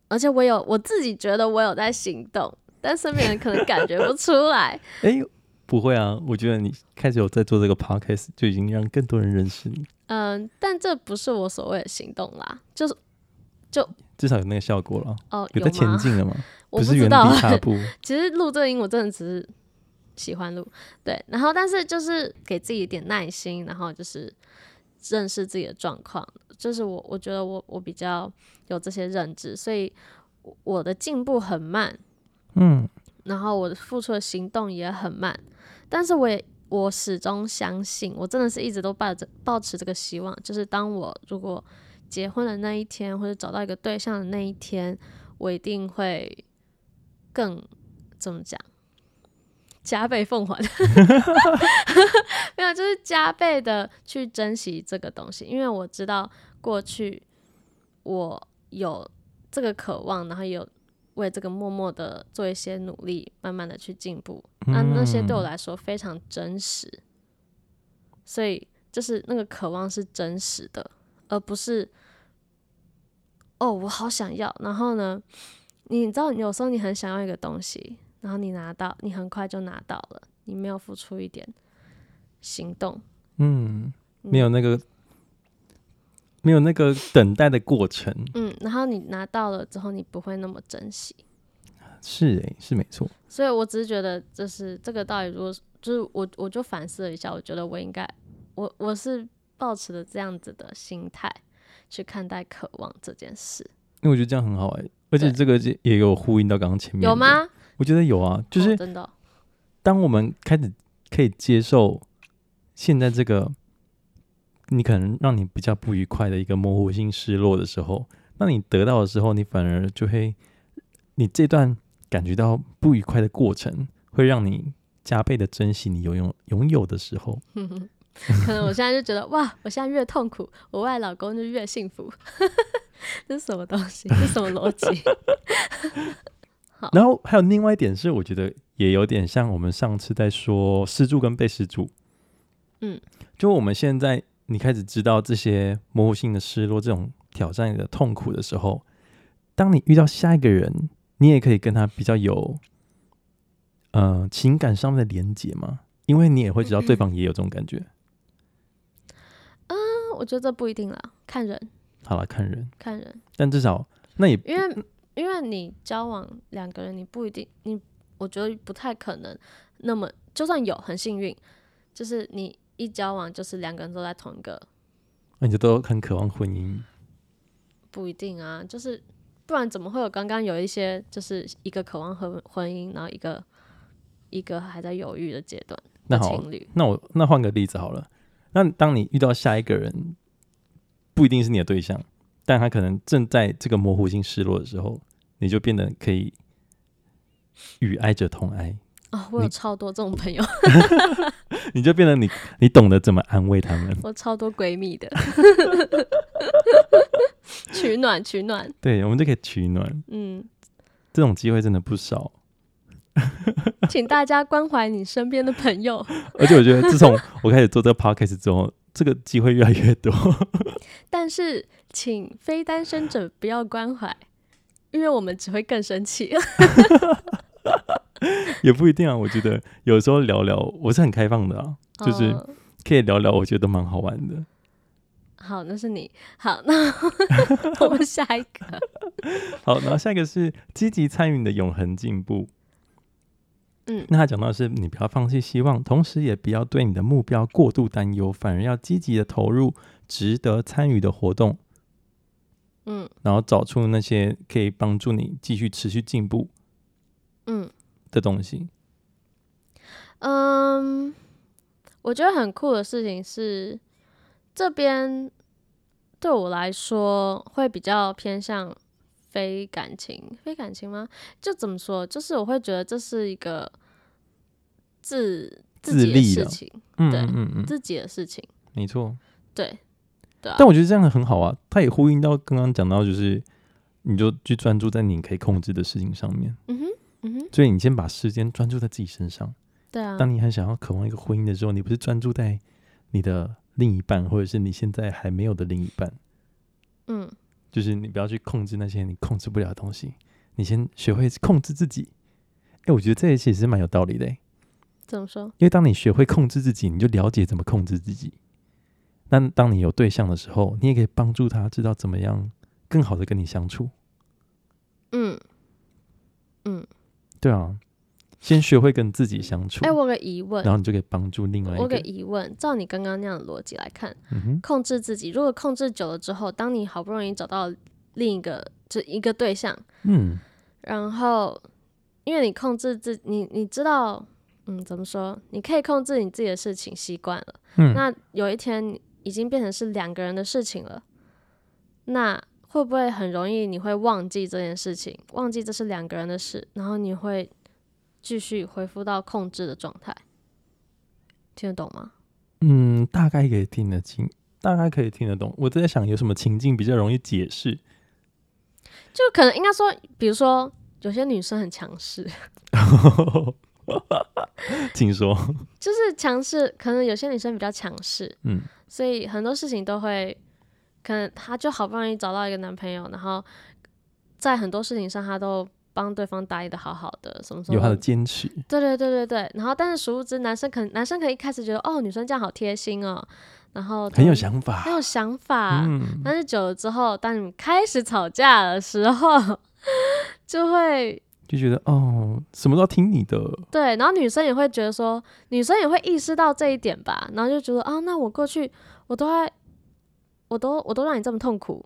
而且我有我自己觉得我有在行动，但身边人可能感觉不出来。哎，不会啊，我觉得你开始有在做这个 podcast，就已经让更多人认识你。嗯，但这不是我所谓的行动啦，就是就至少有那个效果了。哦，有在前进了吗？我不是原地踏步。其实录这个音，我真的只是喜欢录，对。然后，但是就是给自己一点耐心，然后就是认识自己的状况。就是我，我觉得我我比较有这些认知，所以我的进步很慢。嗯，然后我的付出的行动也很慢，但是我也。我始终相信，我真的是一直都抱着抱持这个希望，就是当我如果结婚的那一天，或者找到一个对象的那一天，我一定会更怎么讲，加倍奉还，没有，就是加倍的去珍惜这个东西，因为我知道过去我有这个渴望，然后有。为这个默默的做一些努力，慢慢的去进步，那那些对我来说非常真实，所以就是那个渴望是真实的，而不是哦，我好想要，然后呢，你知道有时候你很想要一个东西，然后你拿到，你很快就拿到了，你没有付出一点行动，嗯，没有那个。没有那个等待的过程，嗯，然后你拿到了之后，你不会那么珍惜，是诶、欸，是没错。所以我只是觉得，就是这个道理，如果就是我，我就反思了一下，我觉得我应该，我我是抱持着这样子的心态去看待渴望这件事。因为我觉得这样很好诶、欸，而且这个也有呼应到刚刚前面，有吗？我觉得有啊，就是、哦、真的。当我们开始可以接受现在这个你可能让你比较不愉快的一个模糊性失落的时候，那你得到的时候，你反而就会，你这段感觉到不愉快的过程，会让你加倍的珍惜你拥有拥有的时候。可能我现在就觉得哇，我现在越痛苦，我外老公就越幸福。这是什么东西？这是什么逻辑？好，然后还有另外一点是，我觉得也有点像我们上次在说施助跟被施助。嗯，就我们现在你开始知道这些模糊性的失落，这种挑战你的痛苦的时候，当你遇到下一个人，你也可以跟他比较有，呃，情感上面的连接嘛，因为你也会知道对方也有这种感觉。嗯，我觉得这不一定啦，看人。好了，看人，看人。但至少那也因为因为你交往两个人，你不一定，你我觉得不太可能那么，就算有很幸运，就是你一交往就是两个人都在同一个，那你就都很渴望婚姻？不一定啊，就是不然怎么会有刚刚有一些就是一个渴望婚婚姻，然后一个一个还在犹豫的阶段？那好，那我那换个例子好了。那当你遇到下一个人，不一定是你的对象，但他可能正在这个模糊性失落的时候，你就变得可以与爱者同哀啊、哦！我有超多这种朋友，你就变成你你懂得怎么安慰他们。我超多闺蜜的，取暖取暖，对，我们就可以取暖。嗯，这种机会真的不少，请大家关怀你身边的朋友。而且我觉得，自从我开始做这个 podcast 之后，这个机会越来越多。但是，请非单身者不要关怀，因为我们只会更生气。也不一定啊，我觉得有时候聊聊，我是很开放的啊，就是可以聊聊，我觉得蛮好玩的。好，那是你。好，那 我们下一个。好，然后下一个是积极参与你的永恒进步。嗯，那他讲到的是，你不要放弃希望，同时也不要对你的目标过度担忧，反而要积极的投入值得参与的活动。嗯，然后找出那些可以帮助你继续持续进步，嗯的东西。嗯，我觉得很酷的事情是，这边对我来说会比较偏向。非感情，非感情吗？就怎么说？就是我会觉得这是一个自自己的事情，嗯、对，嗯嗯，自己的事情，没错，对，对、啊。但我觉得这样很好啊，它也呼应到刚刚讲到，就是你就去专注在你可以控制的事情上面，嗯哼，嗯哼。所以你先把时间专注在自己身上，对啊。当你很想要渴望一个婚姻的时候，你不是专注在你的另一半，或者是你现在还没有的另一半，嗯。就是你不要去控制那些你控制不了的东西，你先学会控制自己。哎、欸，我觉得这些其实是蛮有道理的、欸。怎么说？因为当你学会控制自己，你就了解怎么控制自己。那当你有对象的时候，你也可以帮助他知道怎么样更好的跟你相处。嗯嗯，对啊。先学会跟自己相处。哎、欸，我有个疑问，然后你就可以帮助另外一个。我有个疑问，照你刚刚那样的逻辑来看，嗯，控制自己，如果控制久了之后，当你好不容易找到另一个就一个对象，嗯，然后因为你控制自你，你知道，嗯，怎么说？你可以控制你自己的事情习惯了，嗯，那有一天已经变成是两个人的事情了，那会不会很容易你会忘记这件事情，忘记这是两个人的事，然后你会。继续恢复到控制的状态，听得懂吗？嗯，大概可以听得清，大概可以听得懂。我在想有什么情境比较容易解释，就可能应该说，比如说有些女生很强势，请说，就是强势，可能有些女生比较强势，嗯，所以很多事情都会，可能她就好不容易找到一个男朋友，然后在很多事情上她都。帮对方答应的好好的，什么什么有他的坚持，对对对对对。然后，但是殊不知，男生可能男生可能一开始觉得，哦，女生这样好贴心哦，然后很有想法，很有想法。嗯，但是久了之后，当你们开始吵架的时候，就会就觉得哦，什么都要听你的。对，然后女生也会觉得说，女生也会意识到这一点吧，然后就觉得啊，那我过去我都在，我都我都让你这么痛苦，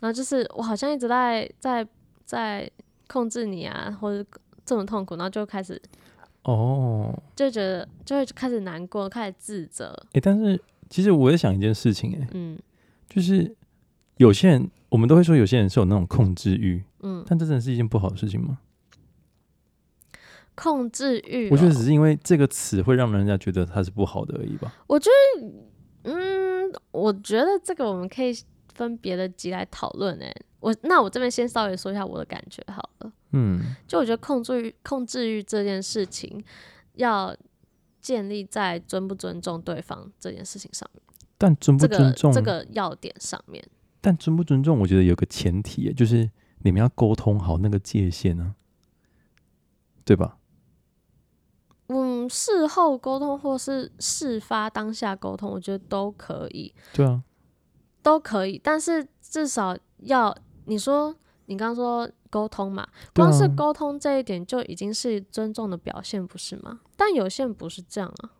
然后就是我好像一直在在。在控制你啊，或者这么痛苦，然后就开始哦，就觉得就会开始难过，开始自责。哎、欸，但是其实我在想一件事情、欸，哎，嗯，就是有些人，我们都会说有些人是有那种控制欲，嗯，但这真的是一件不好的事情吗？控制欲、哦，我觉得只是因为这个词会让人家觉得它是不好的而已吧。我觉得，嗯，我觉得这个我们可以分别的集来讨论。哎，我那我这边先稍微说一下我的感觉好了。嗯，就我觉得控制欲、控制欲这件事情，要建立在尊不尊重对方这件事情上面。但尊不尊重这个这个要点上面，但尊不尊重，我觉得有个前提，就是你们要沟通好那个界限呢、啊，对吧？嗯，事后沟通或是事发当下沟通，我觉得都可以。对啊，都可以，但是至少要你说，你刚刚说沟通嘛，光是沟通这一点就已经是尊重的表现，不是吗？但有些人不是这样啊。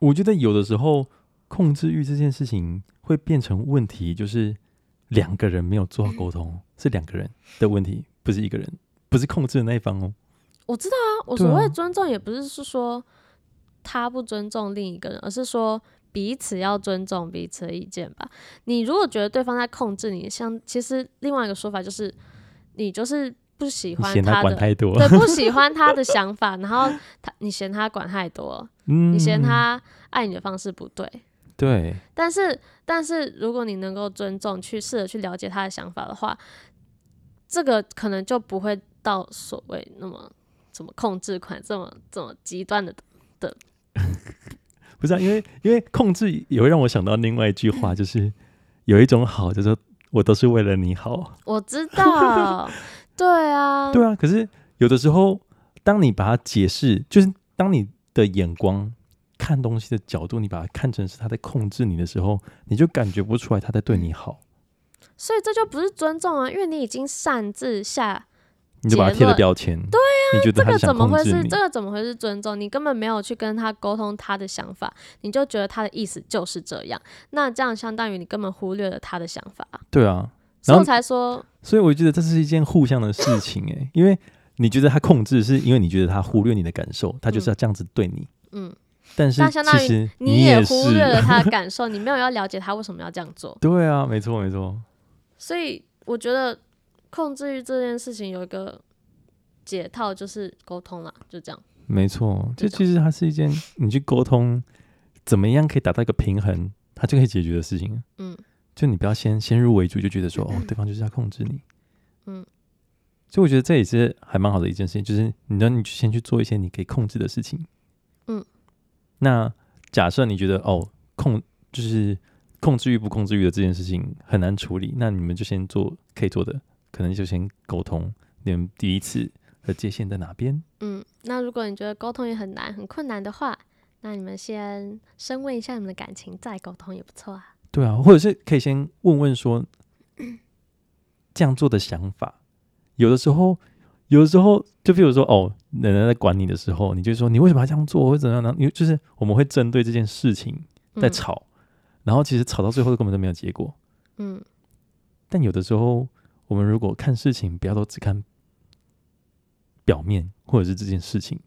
我觉得有的时候控制欲这件事情会变成问题，就是两个人没有做好沟通，是两个人的问题，不是一个人，不是控制的那一方哦。我知道啊，我所谓尊重也不是是说他不尊重另一个人，而是说彼此要尊重彼此的意见吧。你如果觉得对方在控制你，像其实另外一个说法就是你就是不喜欢他的，他管太多，对，不 喜欢他的想法，然后他你嫌他管太多，嗯，你嫌他爱你的方式不对，对。但是但是如果你能够尊重，去试着去了解他的想法的话，这个可能就不会到所谓那么。怎么控制款这么这么极端的的？不是啊，因为因为控制也会让我想到另外一句话，就是有一种好，就是我都是为了你好。我知道，对啊，对啊。可是有的时候，当你把它解释，就是当你的眼光看东西的角度，你把它看成是他在控制你的时候，你就感觉不出来他在对你好。所以这就不是尊重啊，因为你已经擅自下。你就把它贴了标签，对呀？这个怎么会是？这个怎么会是尊重？你根本没有去跟他沟通他的想法，你就觉得他的意思就是这样。那这样相当于你根本忽略了他的想法。对啊，然后才说，所以我觉得这是一件互相的事情哎、欸，因为你觉得他控制，是因为你觉得他忽略你的感受，他就是要这样子对你。嗯，但是其实你也忽略了他的 感受，你没有要了解他为什么要这样做。对啊，没错没错。所以我觉得控制欲这件事情有一个。解套就是沟通啦，就这样。没错，这其实它是一件你去沟通，怎么样可以达到一个平衡，它就可以解决的事情。嗯，就你不要先先入为主，就觉得说哦，对方就是要控制你。嗯，所以我觉得这也是还蛮好的一件事情，就是你让你先去做一些你可以控制的事情。嗯，那假设你觉得哦控就是控制欲不控制欲的这件事情很难处理，那你们就先做可以做的，可能就先沟通，你们第一次。的界限在哪边？嗯，那如果你觉得沟通也很难、很困难的话，那你们先深问一下你们的感情，再沟通也不错啊。对啊，或者是可以先问问说，这样做的想法。有的时候，有的时候，就比如说，哦，奶奶在管你的时候，你就说你为什么要这样做，或者怎样呢？因为就是我们会针对这件事情在吵，嗯、然后其实吵到最后根本都没有结果。嗯，但有的时候，我们如果看事情，不要都只看。表面或者是这件事情，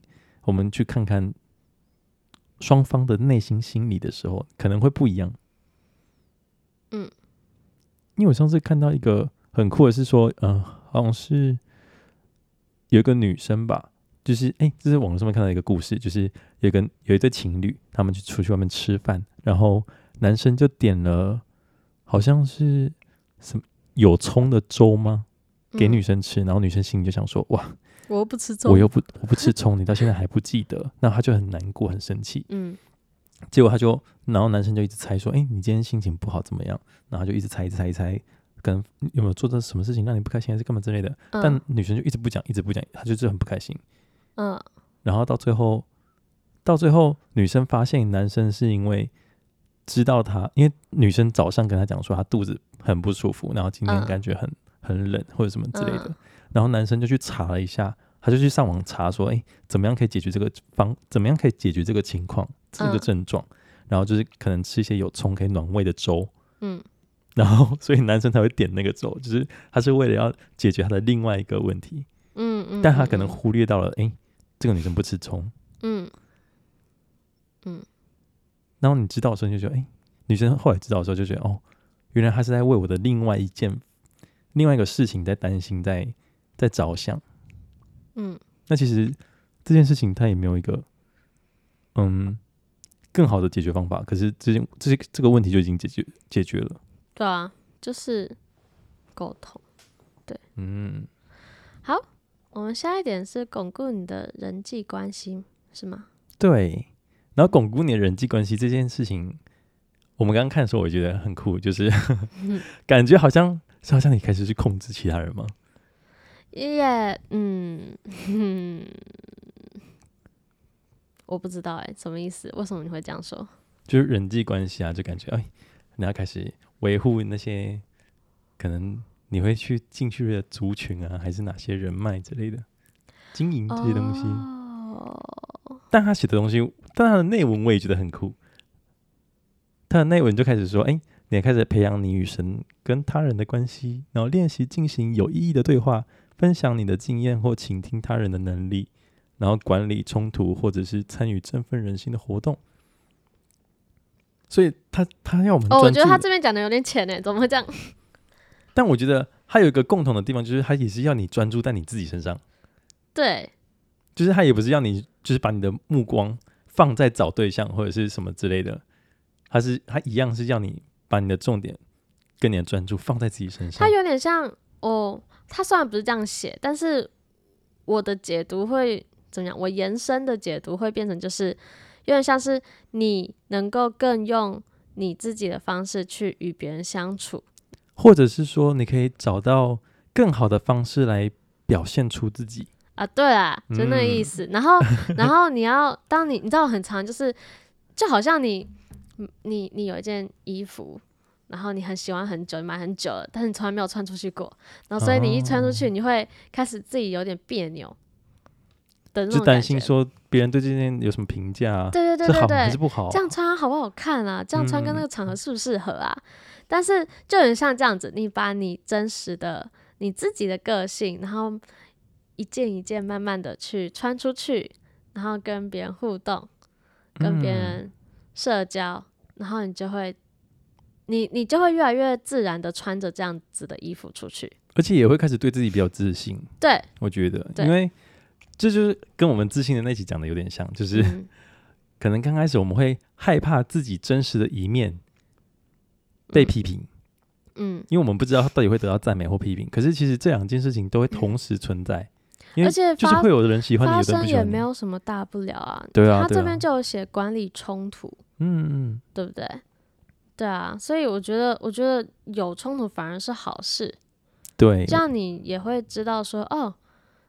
我们去看看双方的内心心理的时候，可能会不一样。嗯，因为我上次看到一个很酷的是说，嗯、呃，好像是有一个女生吧，就是哎、欸，这是网络上面看到一个故事，就是有一个有一对情侣，他们就出去外面吃饭，然后男生就点了好像是什么有葱的粥吗？给女生吃，然后女生心里就想说，哇。我又不吃葱，我又不我不吃葱，你到现在还不记得，那她就很难过，很生气。嗯，结果她就，然后男生就一直猜说，哎、欸，你今天心情不好怎么样？然后就一直猜，一直猜，一猜，跟有没有做这什么事情让你不开心，还是干嘛之类的。嗯、但女生就一直不讲，一直不讲，她就是很不开心。嗯，然后到最后，到最后，女生发现男生是因为知道他，因为女生早上跟他讲说他肚子很不舒服，然后今天感觉很、嗯、很冷或者什么之类的。嗯然后男生就去查了一下，他就去上网查说，哎，怎么样可以解决这个方？怎么样可以解决这个情况？这个症状？嗯、然后就是可能吃一些有葱可以暖胃的粥。嗯。然后，所以男生才会点那个粥，就是他是为了要解决他的另外一个问题。嗯嗯。但他可能忽略到了，哎，这个女生不吃葱，嗯嗯，然后你知道的时候就觉得，哎、欸，女生后来知道的时候就觉得，哦，原来他是在为我的另外一件、另外一个事情在担心，在在着想，嗯，那其实这件事情他也没有一个，嗯，更好的解决方法，可是这件这些这个问题就已经解决解决了，对啊，就是沟通，对，嗯，好。我们下一点是巩固你的人际关系，是吗？对，然后巩固你的人际关系这件事情，我们刚刚看的时候，我觉得很酷，就是 感觉好像是好像你开始去控制其他人吗？也，嗯，我不知道哎，什么意思？为什么你会这样说？就是人际关系啊，就感觉哎，你要开始维护那些可能。你会去进去的族群啊，还是哪些人脉之类的经营这些东西？Oh. 但他写的东西，但他的内文我也觉得很酷。他的内文就开始说：“哎、欸，你开始培养你与神跟他人的关系，然后练习进行有意义的对话，分享你的经验或倾听他人的能力，然后管理冲突或者是参与振奋人心的活动。”所以他他要我们哦，oh, 我觉得他这边讲的有点浅诶，怎么会这样？但我觉得他有一个共同的地方，就是他也是要你专注在你自己身上。对，就是他也不是要你，就是把你的目光放在找对象或者是什么之类的，他是他一样是要你把你的重点跟你的专注放在自己身上。他有点像哦，他虽然不是这样写，但是我的解读会怎么样？我延伸的解读会变成就是有点像是你能够更用你自己的方式去与别人相处。或者是说，你可以找到更好的方式来表现出自己啊，对啊，就那个意思。嗯、然后，然后你要当你你知道很长就是，就好像你你你有一件衣服，然后你很喜欢很久，你买很久了，但是你从来没有穿出去过，然后所以你一穿出去，你会开始自己有点别扭的那种，就担心说别人对这件有什么评价啊？对对对对对，这好还是不好？这样穿好不好看啊？这样穿跟那个场合适不适合啊？嗯但是就很像这样子，你把你真实的你自己的个性，然后一件一件慢慢的去穿出去，然后跟别人互动，跟别人社交，嗯、然后你就会，你你就会越来越自然的穿着这样子的衣服出去，而且也会开始对自己比较自信。对，我觉得，因为这就是跟我们自信的那集讲的有点像，就是、嗯、可能刚开始我们会害怕自己真实的一面。被批评，嗯，因为我们不知道他到底会得到赞美或批评。可是其实这两件事情都会同时存在，嗯、因为就是会有的人喜欢你，有的人不喜欢你。发生也没有什么大不了啊。对啊，他这边就有写管理冲突，嗯嗯，对不对？对啊，所以我觉得，我觉得有冲突反而是好事。对，这样你也会知道说，哦，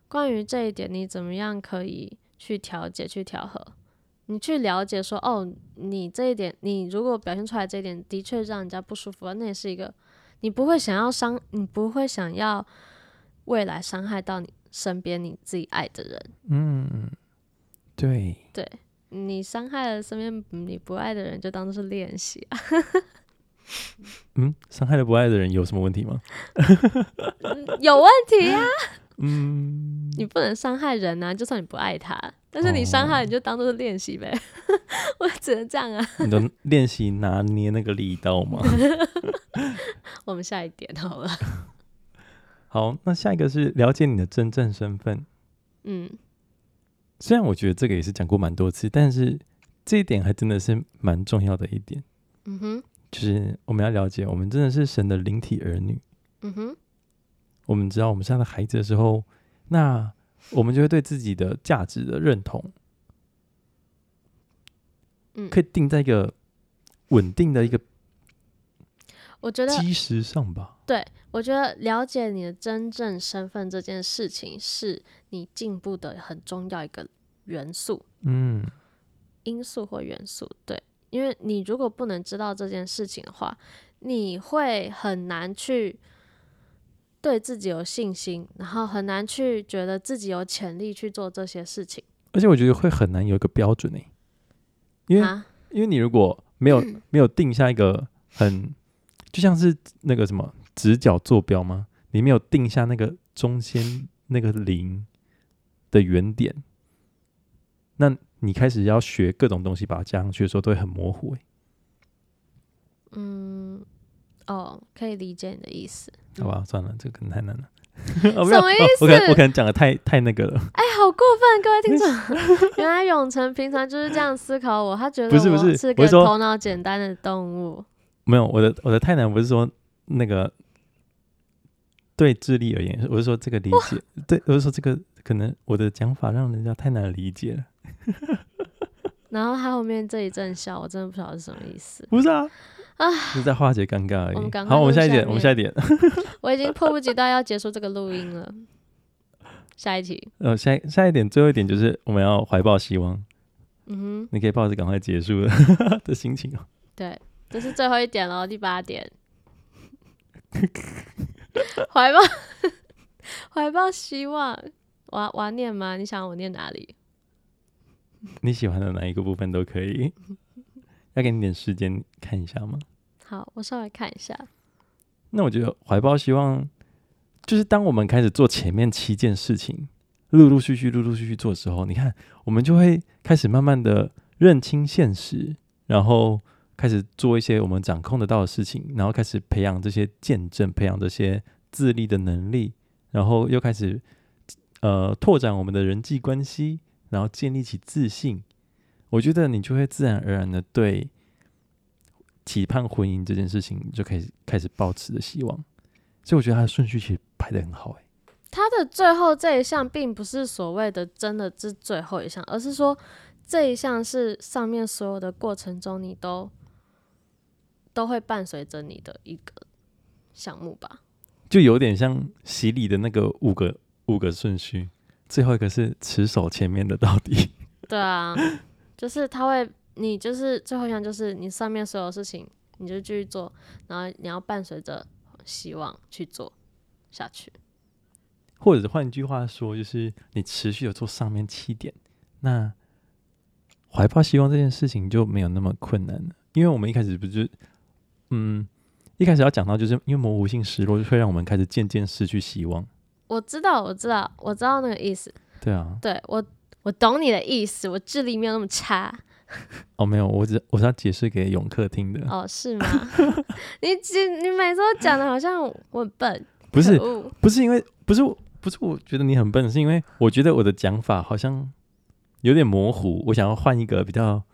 关于这一点，你怎么样可以去调节、去调和。你去了解说，哦，你这一点，你如果表现出来这一点的确让人家不舒服，那也是一个你不会想要伤，你不会想要未来伤害到你身边你自己爱的人。嗯，对，对，你伤害了身边你不爱的人，就当做是练习啊。嗯，伤害了不爱的人有什么问题吗？有问题呀、啊。嗯，你不能伤害人啊，就算你不爱他。但是你伤害你就当做是练习呗，哦、我只能这样啊。你的练习拿捏那个力道吗？我们下一点好了。好，那下一个是了解你的真正身份。嗯，虽然我觉得这个也是讲过蛮多次，但是这一点还真的是蛮重要的一点。嗯哼，就是我们要了解，我们真的是神的灵体儿女。嗯哼，我们知道我们是他的孩子的时候，那。我们就会对自己的价值的认同，嗯，可以定在一个稳定的一个，我觉得基石上吧。对，我觉得了解你的真正身份这件事情，是你进步的很重要一个元素，嗯，因素或元素。对，因为你如果不能知道这件事情的话，你会很难去。对自己有信心，然后很难去觉得自己有潜力去做这些事情，而且我觉得会很难有一个标准诶，因为、啊、因为你如果没有、嗯、没有定下一个很，就像是那个什么直角坐标吗？你没有定下那个中间那个零的原点，那你开始要学各种东西，把它加上去的时候，都会很模糊、欸。嗯，哦，可以理解你的意思。好吧，算了，这个可能太难了。哦、什么意思？我可能我可能讲的太太那个了。哎，好过分，各位听众！原来永成平常就是这样思考我，他觉得不是不是，是个头脑简单的动物。没有，我的我的太难不是说那个对智力而言，我是说这个理解，对，我是说这个可能我的讲法让人家太难理解了。然后他后面这一阵笑，我真的不晓得是什么意思。不是啊。啊，是在化解尴尬而已。我好，我们下一点，我们下一点。我已经迫不及待要结束这个录音了。下一题。呃，下下一点，最后一点就是我们要怀抱希望。嗯哼。你可以抱着赶快结束的 的心情哦。对，这是最后一点喽，第八点。怀抱，怀抱希望。我要我要念吗？你想我念哪里？你喜欢的哪一个部分都可以。要给你点时间看一下吗？好，我稍微看一下。那我觉得怀抱希望，就是当我们开始做前面七件事情，陆陆续续、陆陆续续做的时候，你看，我们就会开始慢慢的认清现实，然后开始做一些我们掌控得到的事情，然后开始培养这些见证，培养这些自立的能力，然后又开始呃拓展我们的人际关系，然后建立起自信。我觉得你就会自然而然的对期盼婚姻这件事情就可以开始抱持的希望，所以我觉得他的顺序其实排得很好哎。他的最后这一项并不是所谓的真的是最后一项，而是说这一项是上面所有的过程中你都都会伴随着你的一个项目吧？就有点像洗礼的那个五个五个顺序，最后一个是持守前面的到底。对啊。就是他会，你就是最后一项，就是你上面所有事情，你就继续做，然后你要伴随着希望去做下去。或者是换句话说，就是你持续的做上面七点，那怀抱希望这件事情就没有那么困难了。因为我们一开始不是，嗯，一开始要讲到，就是因为模糊性失落，就会让我们开始渐渐失去希望。我知道，我知道，我知道那个意思。对啊，对我。我懂你的意思，我智力没有那么差。哦，没有，我只我是要解释给永客听的。哦，是吗？你你每次都讲的好像我很笨。不是，不是因为不是不是，我觉得你很笨，是因为我觉得我的讲法好像有点模糊，我想要换一个比较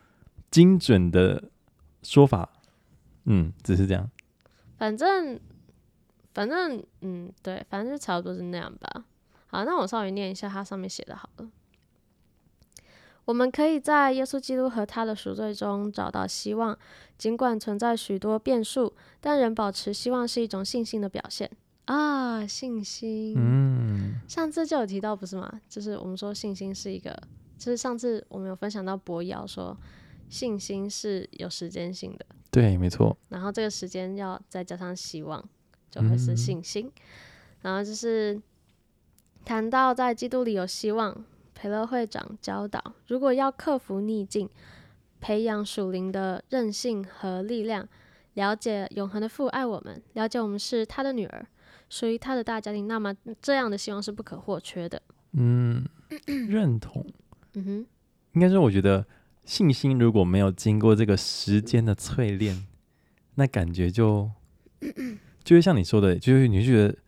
精准的说法。嗯，只是这样。反正反正嗯，对，反正就差不多是那样吧。好，那我稍微念一下它上面写的好了。我们可以在耶稣基督和他的赎罪中找到希望，尽管存在许多变数，但仍保持希望是一种信心的表现啊！信心，嗯，上次就有提到不是吗？就是我们说信心是一个，就是上次我们有分享到博瑶说信心是有时间性的，对，没错。然后这个时间要再加上希望，就会是信心。嗯、然后就是谈到在基督里有希望。培乐会长教导：如果要克服逆境，培养属灵的韧性和力量，了解永恒的父爱我们，了解我们是他的女儿，属于他的大家庭，那么这样的希望是不可或缺的。嗯，认同。嗯哼，应该是，我觉得信心如果没有经过这个时间的淬炼，那感觉就就是像你说的，就是你会觉得。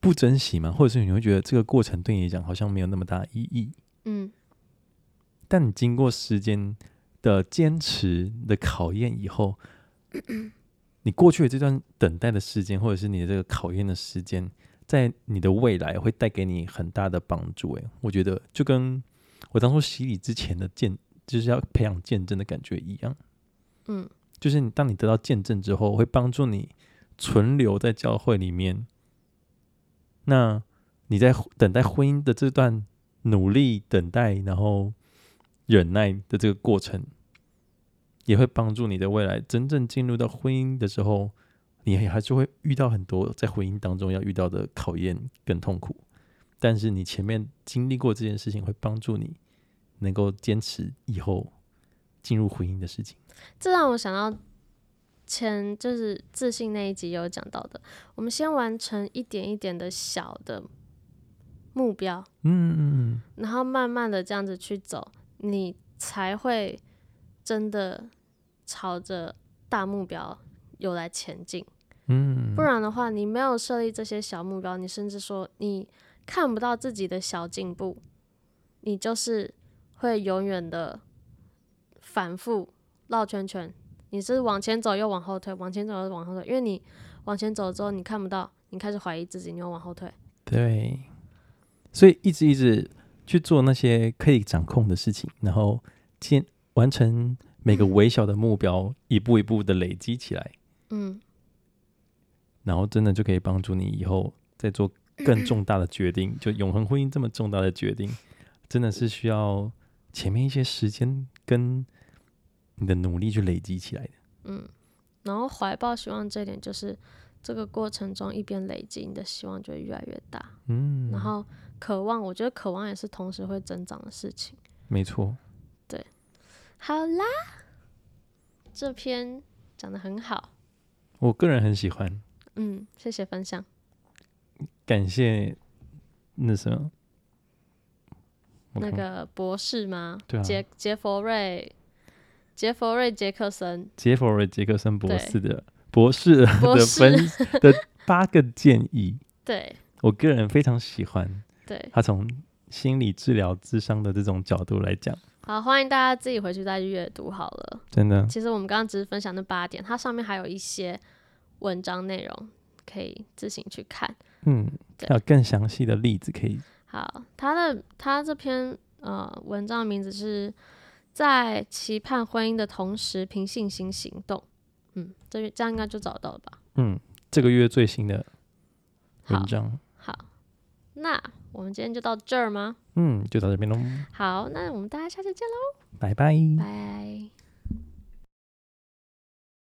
不珍惜嘛？或者是你会觉得这个过程对你来讲好像没有那么大意义？嗯，但你经过时间的坚持的考验以后，你过去的这段等待的时间，或者是你的这个考验的时间，在你的未来会带给你很大的帮助。诶，我觉得就跟我当初洗礼之前的见，就是要培养见证的感觉一样。嗯，就是你当你得到见证之后，会帮助你存留在教会里面。那你在等待婚姻的这段努力等待，然后忍耐的这个过程，也会帮助你的未来真正进入到婚姻的时候，你还是会遇到很多在婚姻当中要遇到的考验跟痛苦。但是你前面经历过这件事情，会帮助你能够坚持以后进入婚姻的事情。这让我想到。前就是自信那一集有讲到的，我们先完成一点一点的小的目标，嗯嗯嗯，然后慢慢的这样子去走，你才会真的朝着大目标有来前进。嗯，不然的话，你没有设立这些小目标，你甚至说你看不到自己的小进步，你就是会永远的反复绕圈圈。你是往前走又往后退，往前走又往后退，因为你往前走之后你看不到，你开始怀疑自己，你又往后退。对，所以一直一直去做那些可以掌控的事情，然后先完成每个微小的目标，嗯、一步一步的累积起来。嗯。然后真的就可以帮助你以后再做更重大的决定，就永恒婚姻这么重大的决定，真的是需要前面一些时间跟你的努力去累积起来的。嗯，然后怀抱希望这一点，就是这个过程中一边累积，你的希望就会越来越大。嗯，然后渴望，我觉得渴望也是同时会增长的事情。没错。对，好啦，这篇讲得很好，我个人很喜欢。嗯，谢谢分享。感谢那什么，那个博士吗？对啊，杰杰佛瑞，杰佛瑞杰克森，杰佛瑞杰克森博士的博士的分的八个建议。对，我个人非常喜欢。对，他从心理治疗智商的这种角度来讲，好，欢迎大家自己回去再去阅读好了。真的，其实我们刚刚只是分享那八点，它上面还有一些。文章内容可以自行去看，嗯，有更详细的例子可以。好，他的他这篇呃文章的名字是在期盼婚姻的同时凭信心行动，嗯，这这样应该就找到了吧？嗯，这个月最新的文章。好，好，那我们今天就到这儿吗？嗯，就到这边喽。好，那我们大家下次见喽，拜拜，拜。